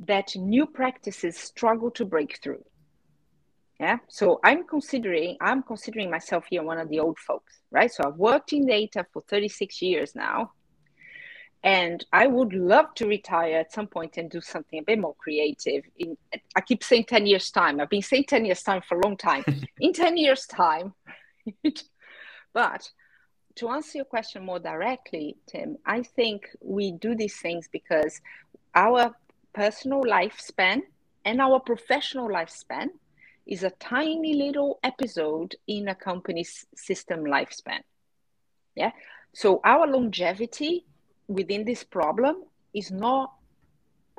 that new practices struggle to break through. Yeah? So i'm considering i'm considering myself here one of the old folks right? So i've worked in data for 36 years now and i would love to retire at some point and do something a bit more creative in i keep saying 10 years time. I've been saying 10 years time for a long time. <laughs> In 10 years time <laughs> but to answer your question more directly tim i think we do these things because our personal lifespan and our professional lifespan is a tiny little episode in a company's system lifespan. Yeah. So our longevity within this problem is not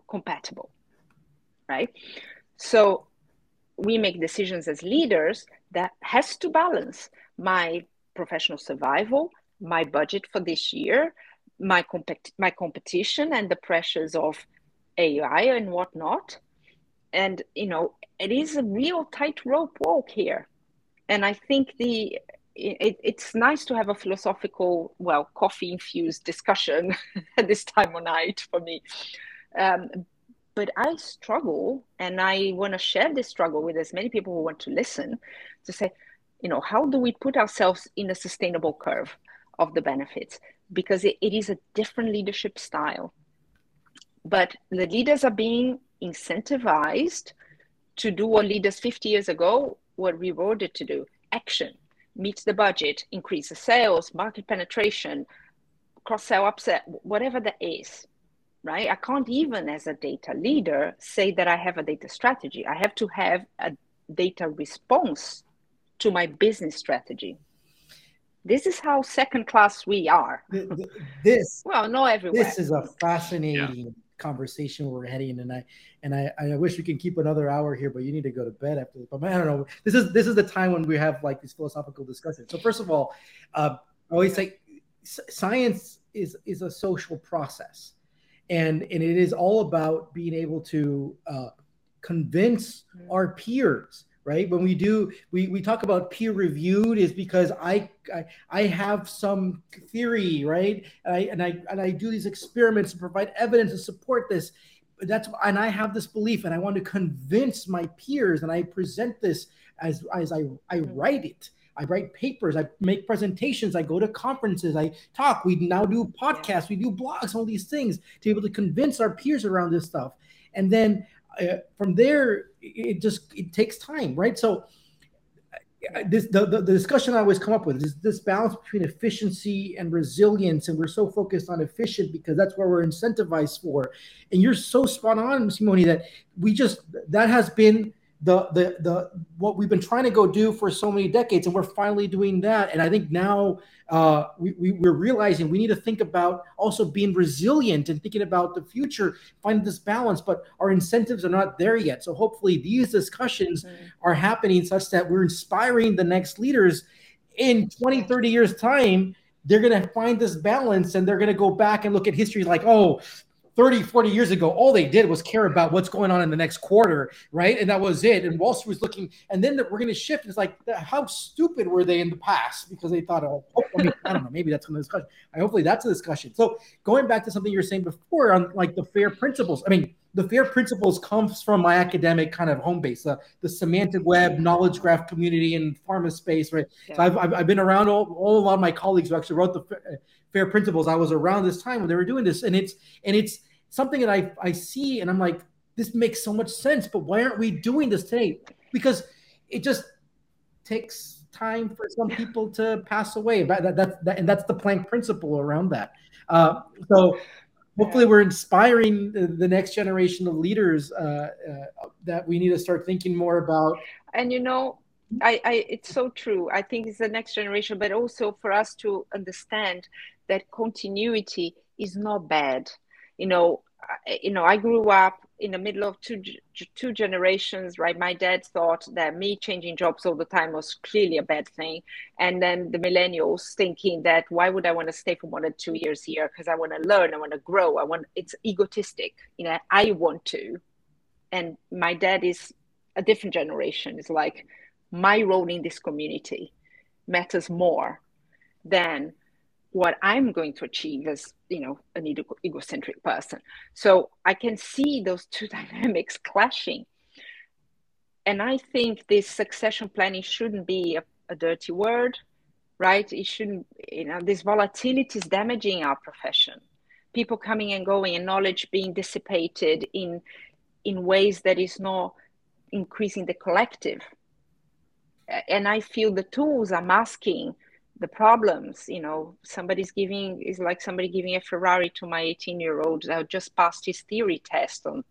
compatible. Right. So we make decisions as leaders that has to balance my professional survival, my budget for this year, my compet- my competition and the pressures of AI and whatnot. And you know, it is a real tightrope walk here. And I think the it, it's nice to have a philosophical, well, coffee infused discussion <laughs> at this time of night for me. Um, but I struggle, and I want to share this struggle with as many people who want to listen to say, you know, how do we put ourselves in a sustainable curve of the benefits? Because it, it is a different leadership style. But the leaders are being incentivized to do what leaders 50 years ago were rewarded to do action meet the budget increase the sales market penetration cross sell upsell whatever that is right i can't even as a data leader say that i have a data strategy i have to have a data response to my business strategy this is how second class we are this well no, everywhere this is a fascinating yeah conversation we're heading and I and I, I wish we can keep another hour here, but you need to go to bed after this. But I don't know. This is this is the time when we have like these philosophical discussions. So first of all, uh, I always say science is is a social process, and and it is all about being able to uh, convince our peers right when we do we, we talk about peer reviewed is because I, I i have some theory right and i and i and i do these experiments to provide evidence to support this that's and i have this belief and i want to convince my peers and i present this as as i i write it I write papers, I make presentations, I go to conferences, I talk. We now do podcasts, we do blogs, all these things to be able to convince our peers around this stuff. And then uh, from there, it just it takes time, right? So uh, this the, the, the, discussion I always come up with is this balance between efficiency and resilience, and we're so focused on efficient because that's where we're incentivized for. And you're so spot on, Simone, that we just that has been the the the what we've been trying to go do for so many decades, and we're finally doing that. And I think now uh, we, we we're realizing we need to think about also being resilient and thinking about the future, finding this balance. But our incentives are not there yet. So hopefully these discussions mm-hmm. are happening such that we're inspiring the next leaders in 20, 30 years time they're going to find this balance and they're going to go back and look at history like, oh, 30, 40 years ago, all they did was care about what's going on in the next quarter, right? And that was it. And Wall Street was looking, and then we're going to shift. It's like, how stupid were they in the past? Because they thought, oh, oh I, mean, I don't know, maybe that's a discussion. I hopefully that's a discussion. So going back to something you were saying before on like the fair principles, I mean, the fair principles comes from my academic kind of home base, uh, the semantic web, knowledge graph community, and pharma space, right? Yeah. So I've, I've, I've, been around all, all a lot of my colleagues who actually wrote the fair principles. I was around this time when they were doing this, and it's and it's something that I I see, and I'm like, this makes so much sense, but why aren't we doing this today? Because it just takes time for some people to pass away. That, that, that, and that's the Planck principle around that. Uh, so hopefully we're inspiring the, the next generation of leaders uh, uh, that we need to start thinking more about. And you know I, I it's so true. I think it's the next generation but also for us to understand that continuity is not bad. You know you know i grew up in the middle of two two generations right? My dad thought that me changing jobs all the time was clearly a bad thing. And then the millennials thinking that why would i want to stay for more than two years here? Because i want to learn i want to grow i want it's egotistic you know i want to. And my dad is a different generation. It's like my role in this community matters more than what I'm going to achieve as you know an ego- egocentric person. So I can see those two <laughs> dynamics clashing. And I think this succession planning shouldn't be a, a dirty word, right? It shouldn't, you know, this volatility is damaging our profession. People coming and going and knowledge being dissipated in in ways that is not increasing the collective. And I feel the tools are masking the problems you know somebody's giving is like somebody giving a ferrari to my 18 year old that just passed his theory test on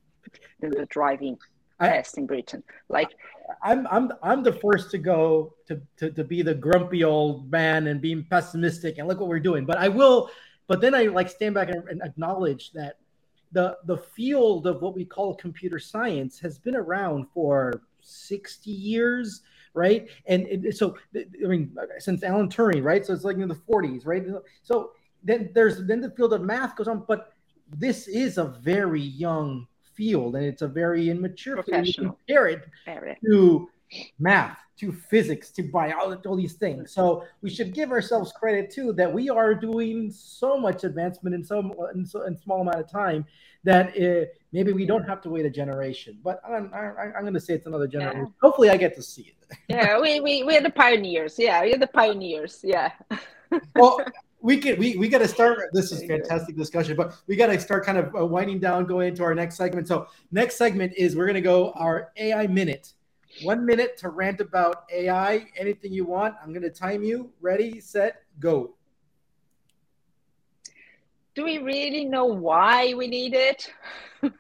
the driving I, test in britain. Like i'm i'm i'm the first to go to, to to be the grumpy old man and being pessimistic and look what we're doing. But i will but then i like stand back and, and acknowledge that the the field of what we call computer science has been around for 60 years right? And, and so, I mean, since Alan Turing, right? So it's like in the 40s, right? So then there's then the field of math goes on, but this is a very young field and it's a very immature field. Compare it to math, to physics, to biology, all these things. So we should give ourselves credit too that we are doing so much advancement in so in, so, in small amount of time that uh, maybe we don't have to wait a generation. But I'm, I'm, I'm going to say it's another generation. Yeah. Hopefully, I get to see it. <laughs> yeah, we, we we're the pioneers. Yeah, we're the pioneers. Yeah. <laughs> well, we could we, we got to start. This is fantastic discussion, but we got to start kind of uh, winding down, going into our next segment. So next segment is we're going to go our AI minute. One minute to rant about AI. Anything you want. I'm going to time you. Ready, set, go do we really know why we need it? <laughs>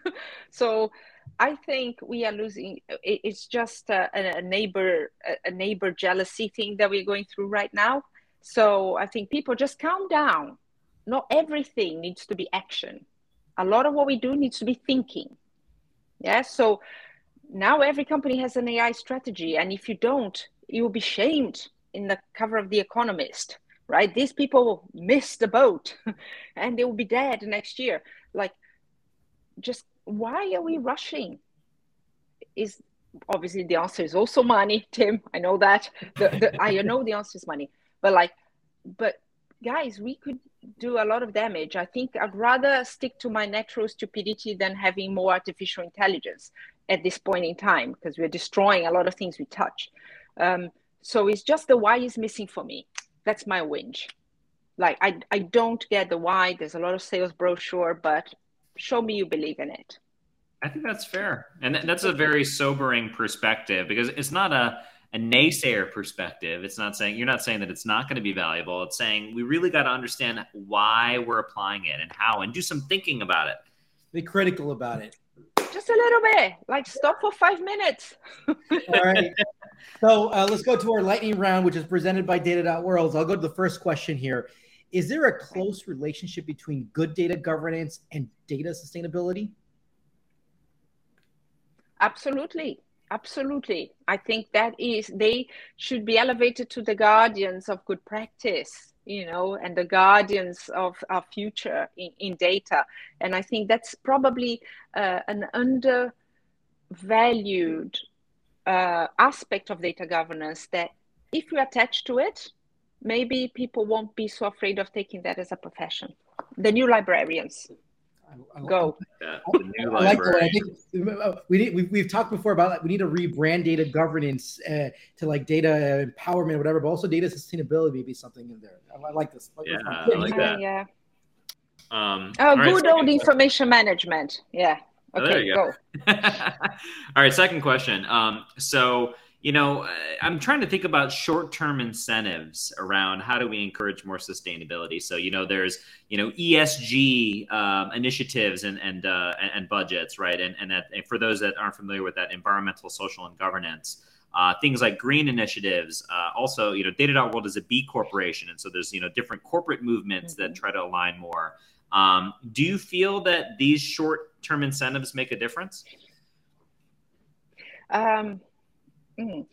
so I think we are losing. It's just a, a, neighbor, a neighbor jealousy thing that we're going through right now. So I think people just calm down. Not everything needs to be action. A lot of what we do needs to be thinking. Yeah. So now every company has an AI strategy, and if you don't, you will be shamed in the cover of The Economist right? These people missed the boat <laughs> and they will be dead next year. Like, just why are we rushing? Is obviously the answer is also money, <laughs> Tim. I know that. The, the, I know the answer is money, but like, but guys, we could do a lot of damage. I think I'd rather stick to my natural stupidity than having more artificial intelligence at this point in time because we're destroying a lot of things we touch. Um, so it's just the why is missing for me. That's my whinge. Like I, I don't get the why. There's a lot of sales brochure but show me you believe in it. I think that's fair. And that's a very sobering perspective because it's not a, a naysayer perspective. It's not saying you're not saying that it's not going to be valuable. It's saying we really got to understand why we're applying it and how and do some thinking about it. Be critical about it just a little bit like stop for five minutes all right so uh, let's go to our lightning round, which is presented by Data.Worlds. I'll go to the first question here. Is there a close relationship between good data governance and data sustainability? Absolutely. Absolutely. I think that is, they should be elevated to the guardians of good practice. You know, and the guardians of our future in, in data. And I think that's probably uh, an undervalued uh, aspect of data governance that if we attach to it, maybe people won't be so afraid of taking that as a profession. The new librarians. I, I, Go. I, I like that. I think we need, we've, we've talked before about we need to rebrand data governance uh, to like data empowerment, whatever, but also data sustainability, maybe something in there. I, like this. Yeah, I like that. yeah. Um, oh, good old information management. Yeah. Oh, okay, oh, go. go. <laughs> all right, second question. Um, so you know, I'm trying to think about short-term incentives around how do we encourage more sustainability. So, you know, there's you know ESG um, initiatives and and, uh, and budgets, right? And and, that, and for those that aren't familiar with that, environmental, social, and governance. Uh, things like green initiatives. Uh, also, you know, Data.World is a B corporation, and so there's you know different corporate movements mm-hmm. that try to align more. Um, do you feel that these short-term incentives make a difference? Um, Mm.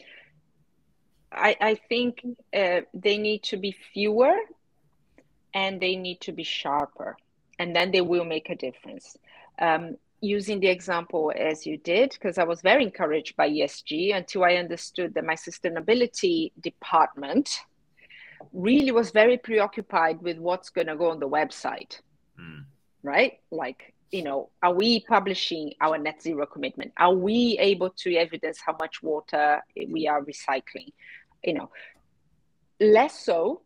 I, I think uh, they need to be fewer and they need to be sharper, and then they will make a difference. Um, using the example as you did, because I was very encouraged by ESG until I understood that my sustainability department really was very preoccupied with what's going to go on the website. Mm. Right? Like you know, are we publishing our net zero commitment? Are we able to evidence how much water we are recycling? You know, less so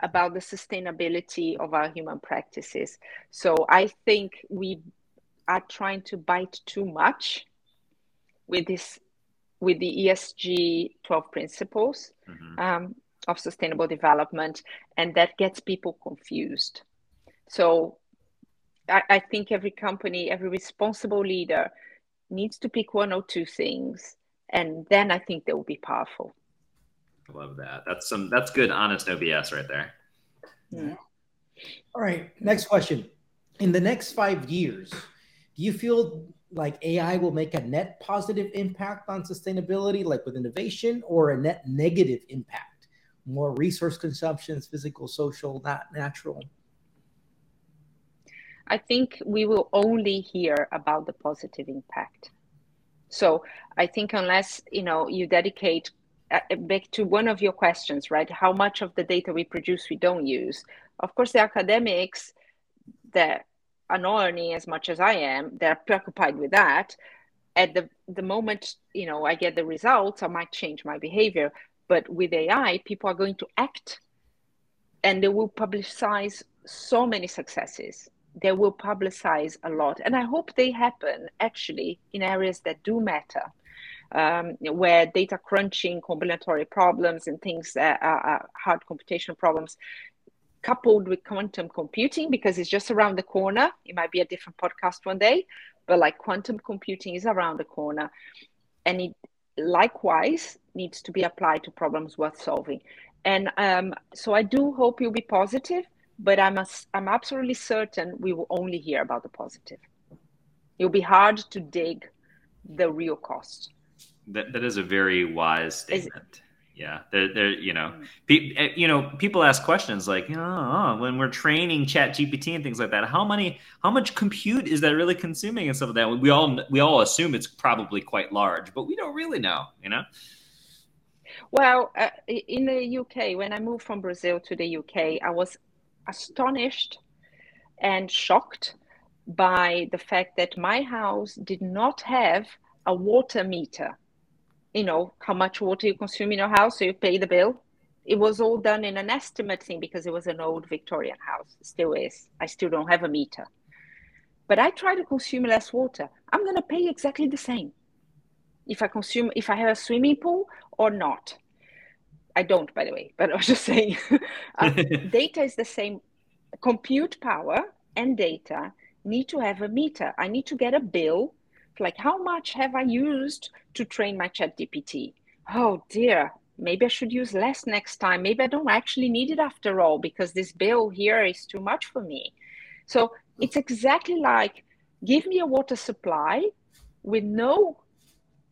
about the sustainability of our human practices. So I think we are trying to bite too much with this, with the ESG 12 principles mm-hmm. um, of sustainable development, and that gets people confused. So I, I think every company, every responsible leader needs to pick one or two things, and then I think they will be powerful. I love that. That's some that's good, honest OBS right there. Yeah. All right, next question. In the next five years, do you feel like AI will make a net positive impact on sustainability, like with innovation, or a net negative impact? More resource consumptions, physical, social, not natural. I think we will only hear about the positive impact. So I think unless you know you dedicate uh, back to one of your questions, right? How much of the data we produce we don't use? Of course, the academics that are not earning as much as I am, they're preoccupied with that. At the the moment, you know, I get the results, I might change my behavior. But with AI, people are going to act, and they will publicize so many successes they will publicize a lot. And I hope they happen actually in areas that do matter, um, where data crunching, combinatorial problems, and things that are, hard computational problems, coupled with quantum computing, because it's just around the corner. It might be a different podcast one day, but like quantum computing is around the corner. And it likewise needs to be applied to problems worth solving. And um, so I do hope you'll be positive but I'm, a, I'm absolutely certain we will only hear about the positive. It'll be hard to dig the real cost. That, that is a very wise statement. Yeah, they're, they're you know, pe- eh, you know, people ask questions like, know, oh, when we're training Chat GPT and things like that, how many, how much compute is that really consuming and stuff like that? We all, we all assume it's probably quite large, but we don't really know, you know. Well, uh, in the UK, when I moved from Brazil to the UK, I was astonished and shocked by the fact that my house did not have a water meter. You know, how much water you consume in your house, so you pay the bill. It was all done in an estimate thing because it was an old Victorian house. It still is. I still don't have a meter. But I try to consume less water. I'm going to pay exactly the same if I consume, if I have a swimming pool or not. I don't, by the way, but I was just saying <laughs> uh, <laughs> data is the same. Compute power and data need to have a meter. I need to get a bill like how much have I used to train my chat GPT? Oh dear, maybe I should use less next time. Maybe I don't actually need it after all because this bill here is too much for me. So it's exactly like give me a water supply with no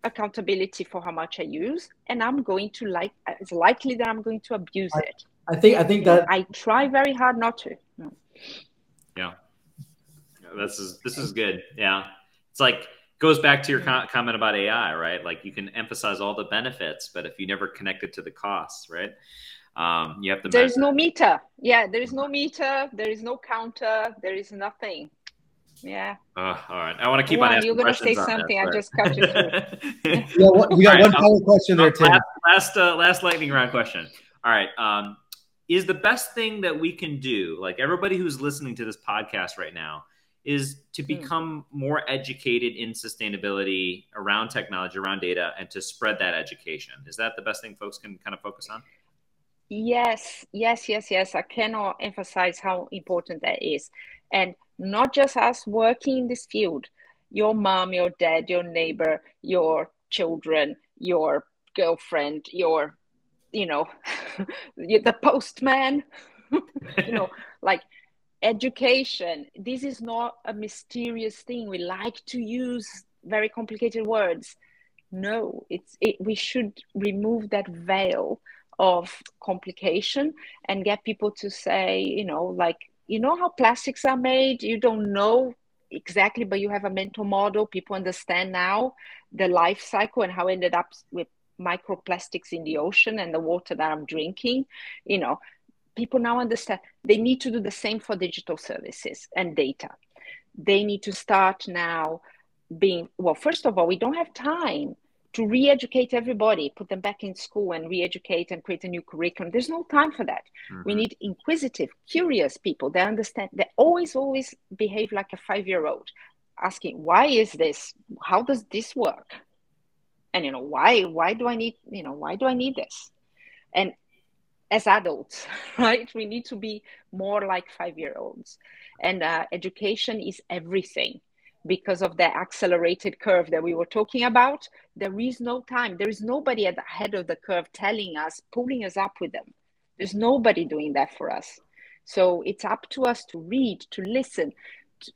accountability for how much I use, and I'm going to like it's likely that I'm going to abuse I, it. I think I think that I try very hard not to. Yeah, this is this is good. Yeah, it's like goes back to your com- comment about AI, right? Like you can emphasize all the benefits, but if you never connect it to the costs, right? Um, you have to. There is no meter. Yeah, there is no meter. There is no counter. There is nothing. Yeah. Uh, all right. I want to keep on, on You're going to say something. This, I just cut you through. yeah, what, we got right, one final question there, Tim. Last last, uh, last lightning round question. All right. Um, is the best thing that we can do, like everybody who's listening to this podcast right now, is to hmm. become mm. more educated in sustainability around technology, around data, and to spread that education. Is that the best thing folks can kind of focus on? Yes, yes, yes, yes. I cannot emphasize how important that is. And not just us working in this field, your mom, your dad, your neighbor, your children, your girlfriend, your, you know, <laughs> the postman, <laughs> you know, like education. This is not a mysterious thing. We like to use very complicated words. No, it's it, we should remove that veil of complication and get people to say, you know, like you know how plastics are made? You don't know exactly but you have a mental model. People understand now the life cycle and how it ended up with microplastics in the ocean and the water that i'm drinking. You know people now understand. They need to do the same for digital services and data. They need to start now being well first of all we don't have time to re-educate everybody put them back in school and re-educate and create a new curriculum. There's no time for that. Mm-hmm. we need inquisitive curious people. They understand they always always behave like a five year old asking why is this? How does this work? And you know why why do i need you know why do i need this? And as adults <laughs> right we need to be more like five year olds and uh, education is everything because of the accelerated curve that we were talking about, there is no time. There is nobody at the head of the curve telling us, pulling us up with them. There's nobody doing that for us. So it's up to us to read, to listen.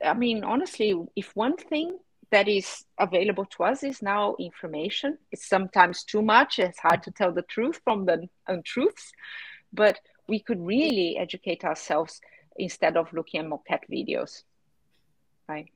I mean, honestly, if one thing that is available to us is now information, it's sometimes too much. It's hard to tell the truth from the untruths, but we could really educate ourselves instead of looking at mock-cat videos, right?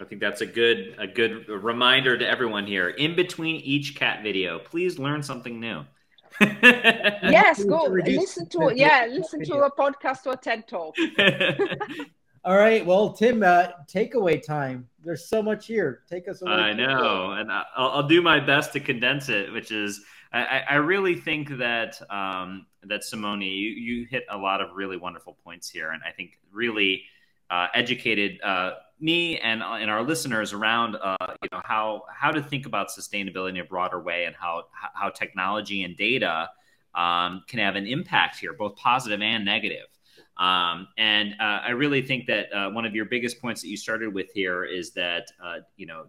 I think that's a good a good reminder to everyone here. In between each cat video, please learn something new. <laughs> yes, go listen to yeah, listen to a podcast or a TED talk. <laughs> All right, well, Tim, uh, takeaway time. There's so much here. Take us away. I know, and I'll, I'll, do my best to condense it. Which is, I, I really think that um, that Simone, you, you hit a lot of really wonderful points here, and I think really uh, educated uh, me and uh, and our listeners around uh, you know how how to think about sustainability in a broader way and how how technology and data um, can have an impact here, both positive and negative. Um, and uh, I really think that one of your biggest points that you started with here is that you know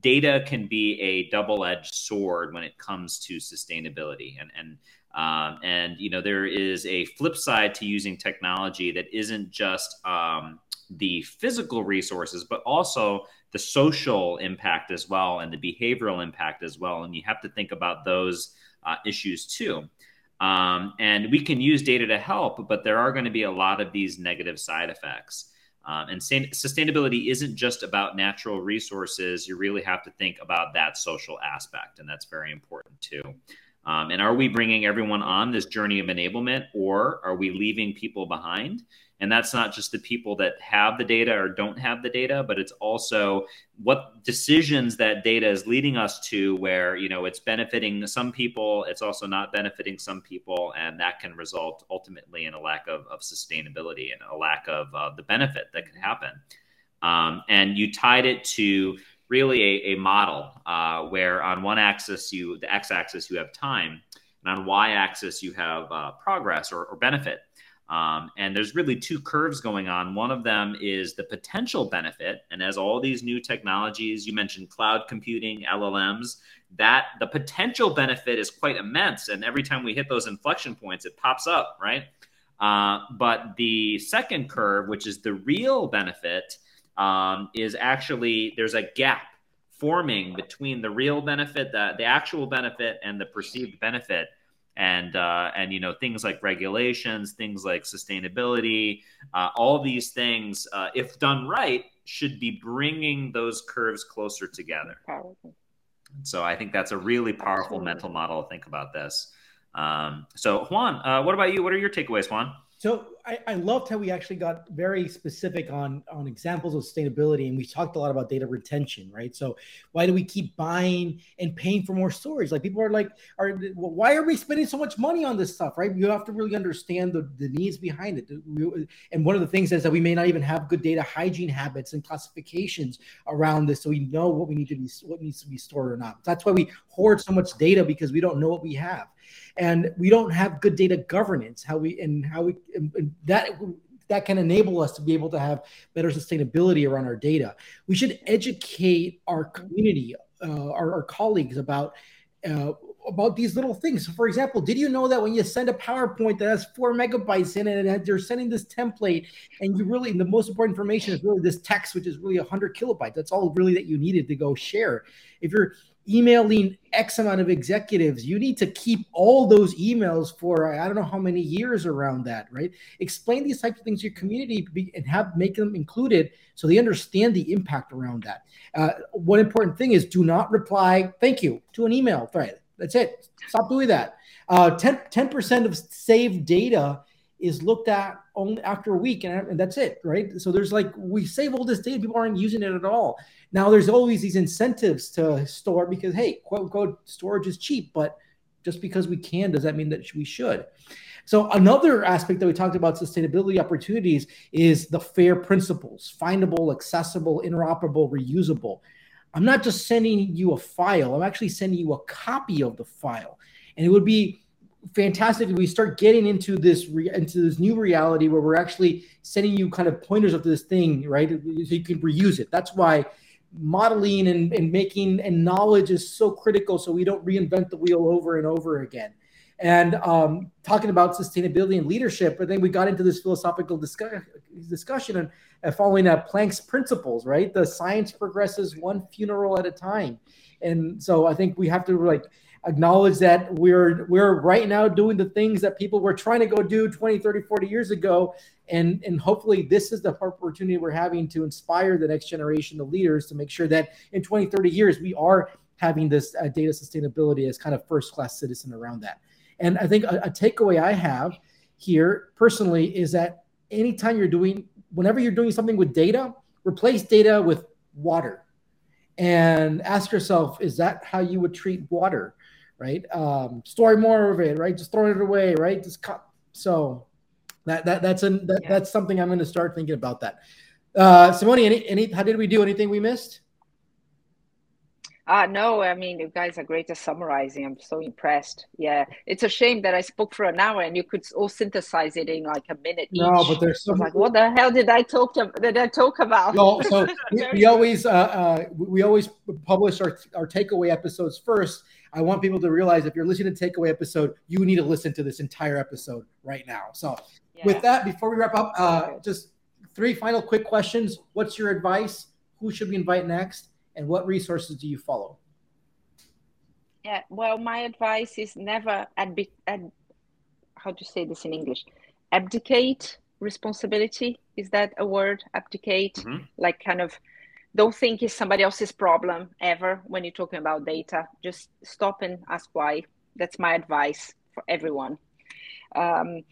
data can be a double-edged sword when it comes to sustainability and and um, and you know there is a flip side to using technology that isn't just um, the physical resources, but also the social impact as well and the behavioral impact as well. And you have to think about those uh, issues too. Um, and we can use data to help, but there are going to be a lot of these negative side effects. Um, and sustainability isn't just about natural resources. You really have to think about that social aspect, and that's very important too. Um, and are we bringing everyone on this journey of enablement, or are we leaving people behind? And that's not just the people that have the data or don't have the data, but it's also what decisions that data is leading us to where, you know, it's benefiting some people, it's also not benefiting some people. And that can result ultimately in a lack of, of sustainability and a lack of uh, the benefit that can happen. Um, and you tied it to really a, a model uh, where on one axis, you, the x axis, you have time, and on y axis, you have uh, progress or, or benefit. Um, and there's really two curves going on. One of them is the potential benefit. And as all these new technologies, you mentioned cloud computing, LLMs, that the potential benefit is quite immense. And every time we hit those inflection points, it pops up, right? Uh, but the second curve, which is the real benefit, um, is actually there's a gap forming between the real benefit, the, the actual benefit, and the perceived benefit and uh, and you know things like regulations, things like sustainability, uh, all these things, uh, if done right, should be bringing those curves closer together. So I think that's a really powerful Absolutely. mental model to think about this. Um, so Juan, uh, what about you? What are your takeaways, Juan? So I, I, loved how we actually got very specific on on examples of sustainability, and we talked a lot about data retention, right? So why do we keep buying and paying for more storage? Like people are like, are why are we spending so much money on this stuff, right? You have to really understand the, the needs behind it. And one of the things is that we may not even have good data hygiene habits and classifications around this, so we know what we need to be what needs to be stored or not. That's why we hoard so much data because we don't know what we have and we don't have good data governance how we and how we and that that can enable us to be able to have better sustainability around our data we should educate our community uh, our, our, colleagues about uh, about these little things. For example, did you know that when you send a PowerPoint that has four megabytes in it and you're sending this template and you really, the most important information is really this text, which is really 100 kilobytes. That's all really that you needed to go share. If you're emailing X amount of executives, you need to keep all those emails for I don't know how many years around that, right? Explain these types of things to your community and have make them included so they understand the impact around that. Uh, one important thing is do not reply thank you to an email thread. That's it. Stop doing that. Uh, 10 percent of saved data is looked at only after a week, and, and that's it, right? So there's like we save all this data, people aren't using it at all. Now there's always these incentives to store because hey, quote unquote, storage is cheap, but just because we can does that mean that we should? So another aspect that we talked about sustainability opportunities is the FAIR principles: findable, accessible, interoperable, reusable. I'm not just sending you a file; I'm actually sending you a copy of the file, and it would be fantastic if we start getting into this re- into this new reality where we're actually sending you kind of pointers of this thing right so you can reuse it that's why modeling and, and making and knowledge is so critical so we don't reinvent the wheel over and over again. And um, talking about sustainability and leadership but then we got into this philosophical discuss- discussion and uh, following uh, planck's principles right? The science progresses one funeral at a time. And so i think we have to like acknowledge that we're we're right now doing the things that people were trying to go do 20 30 40 years ago and and hopefully this is the opportunity we're having to inspire the next generation of leaders to make sure that in 20 30 years we are having this uh, data sustainability as kind of first class citizen around that and i think a, a takeaway i have here personally is that anytime you're doing whenever you're doing something with data replace data with water and ask yourself is that how you would treat water right? Um, store more of it, right? Just throw it away, right? Just cut. So that that that's a that, yeah. that's something I'm going to start thinking about that. Uh, Simone, any any how did we do? Anything we missed? Uh, no, I mean, you guys are great at summarizing. I'm so impressed. Yeah, it's a shame that I spoke for an hour and you could all synthesize it in like a minute. No, but there's so like, what the hell did I talk to? Did I talk about? No, so <laughs> we, we always uh, uh, we always publish our our takeaway episodes first. I want people to realize if you're listening to takeaway episode, you need to listen to this entire episode right now. So, yeah. with that, before we wrap up, uh, just three final quick questions. What's your advice? Who should we invite next? and what resources do you follow? Yeah, well, my advice is never adbi- ad- how to say this in English, abdicate responsibility. Is that a word? Abdicate, mm-hmm. like kind of don't think it's somebody else's problem ever when you're talking about data. Just stop and ask why. That's my advice for everyone. Um,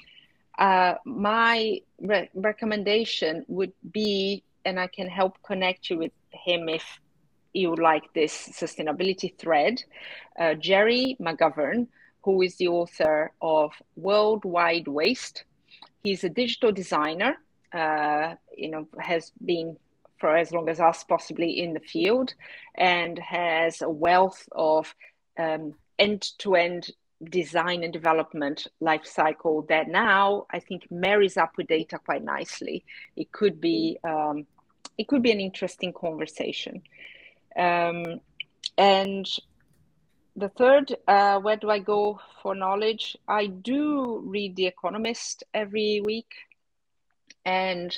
uh, my re- recommendation would be, and I can help connect you with him if you like this sustainability thread, uh, Gerry McGovern, who is the author of Worldwide Waste. He's a digital designer, uh, you know, has been for as long as us possibly in the field and has a wealth of um, end-to-end design and development life cycle that now I think marries up with data quite nicely. It could be um, it could be an interesting conversation. Um, and the third, uh, where do I go for knowledge? I do read The Economist every week and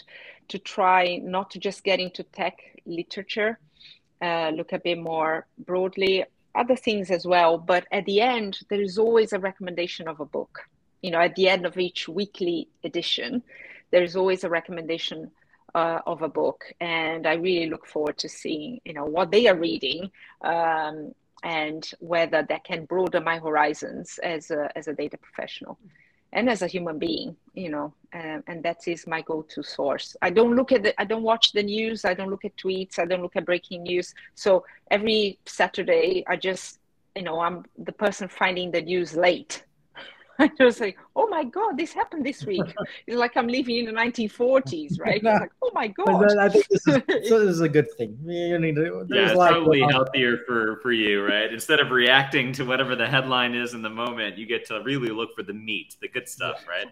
to try not to just get into tech literature, uh, look a bit more broadly. other things as well. But at the end, there is always a recommendation of a book. You know, at the end of each weekly edition, there is always a recommendation uh, of a book, and I really look forward to seeing you know what they are reading. Um, and whether that can broaden my horizons as a, as a data professional and as a human being you know um, and that is my go-to source. I don't look at the i don't watch the news i don't look at tweets i don't look at breaking news. So every saturday i just you know i'm the person finding the news late <laughs> I was like, oh my God, this happened this week. <laughs> it's like I'm living in the 1940s, right? It's like, oh my God. I think this is, so this is a good thing. You need to, yeah, it's probably healthier for, for you, right? Instead of reacting to whatever the headline is in the moment, you get to really look for the meat, the good stuff, right?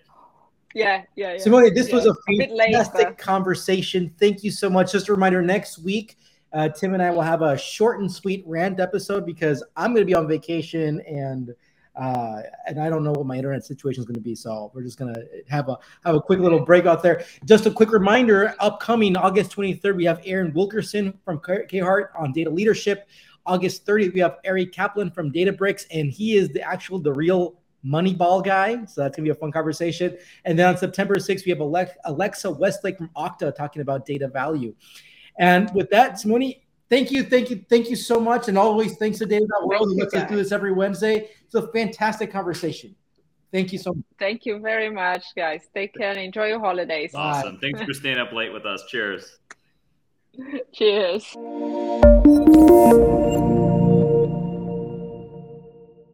Yeah, yeah, yeah. Simone, this yeah. was a fantastic a conversation. Thank you so much. Just a reminder, next week, uh, Tim and I will have a short and sweet rant episode because I'm going to be on vacation and – uh, and I don't know what my internet situation is going to be. So we're just going to have a have a quick little break out there. Just a quick reminder: upcoming August 23rd, we have Aaron Wilkerson from Carhartt on data leadership. August 30th, we have Ari Kaplan from Databricks, and he is the actual the real Moneyball guy. So that's gonna be a fun conversation. And then on September 6th, we have Alexa Westlake from Okta talking about data value. And with that, Simone, Thank you, thank you, thank you so much. And always thanks to Data World who lets us do this every Wednesday. It's a fantastic conversation. Thank you so much. Thank you very much, guys. Take care and enjoy your holidays. Awesome. Thanks for staying up late with us. Cheers. <laughs> Cheers. <laughs>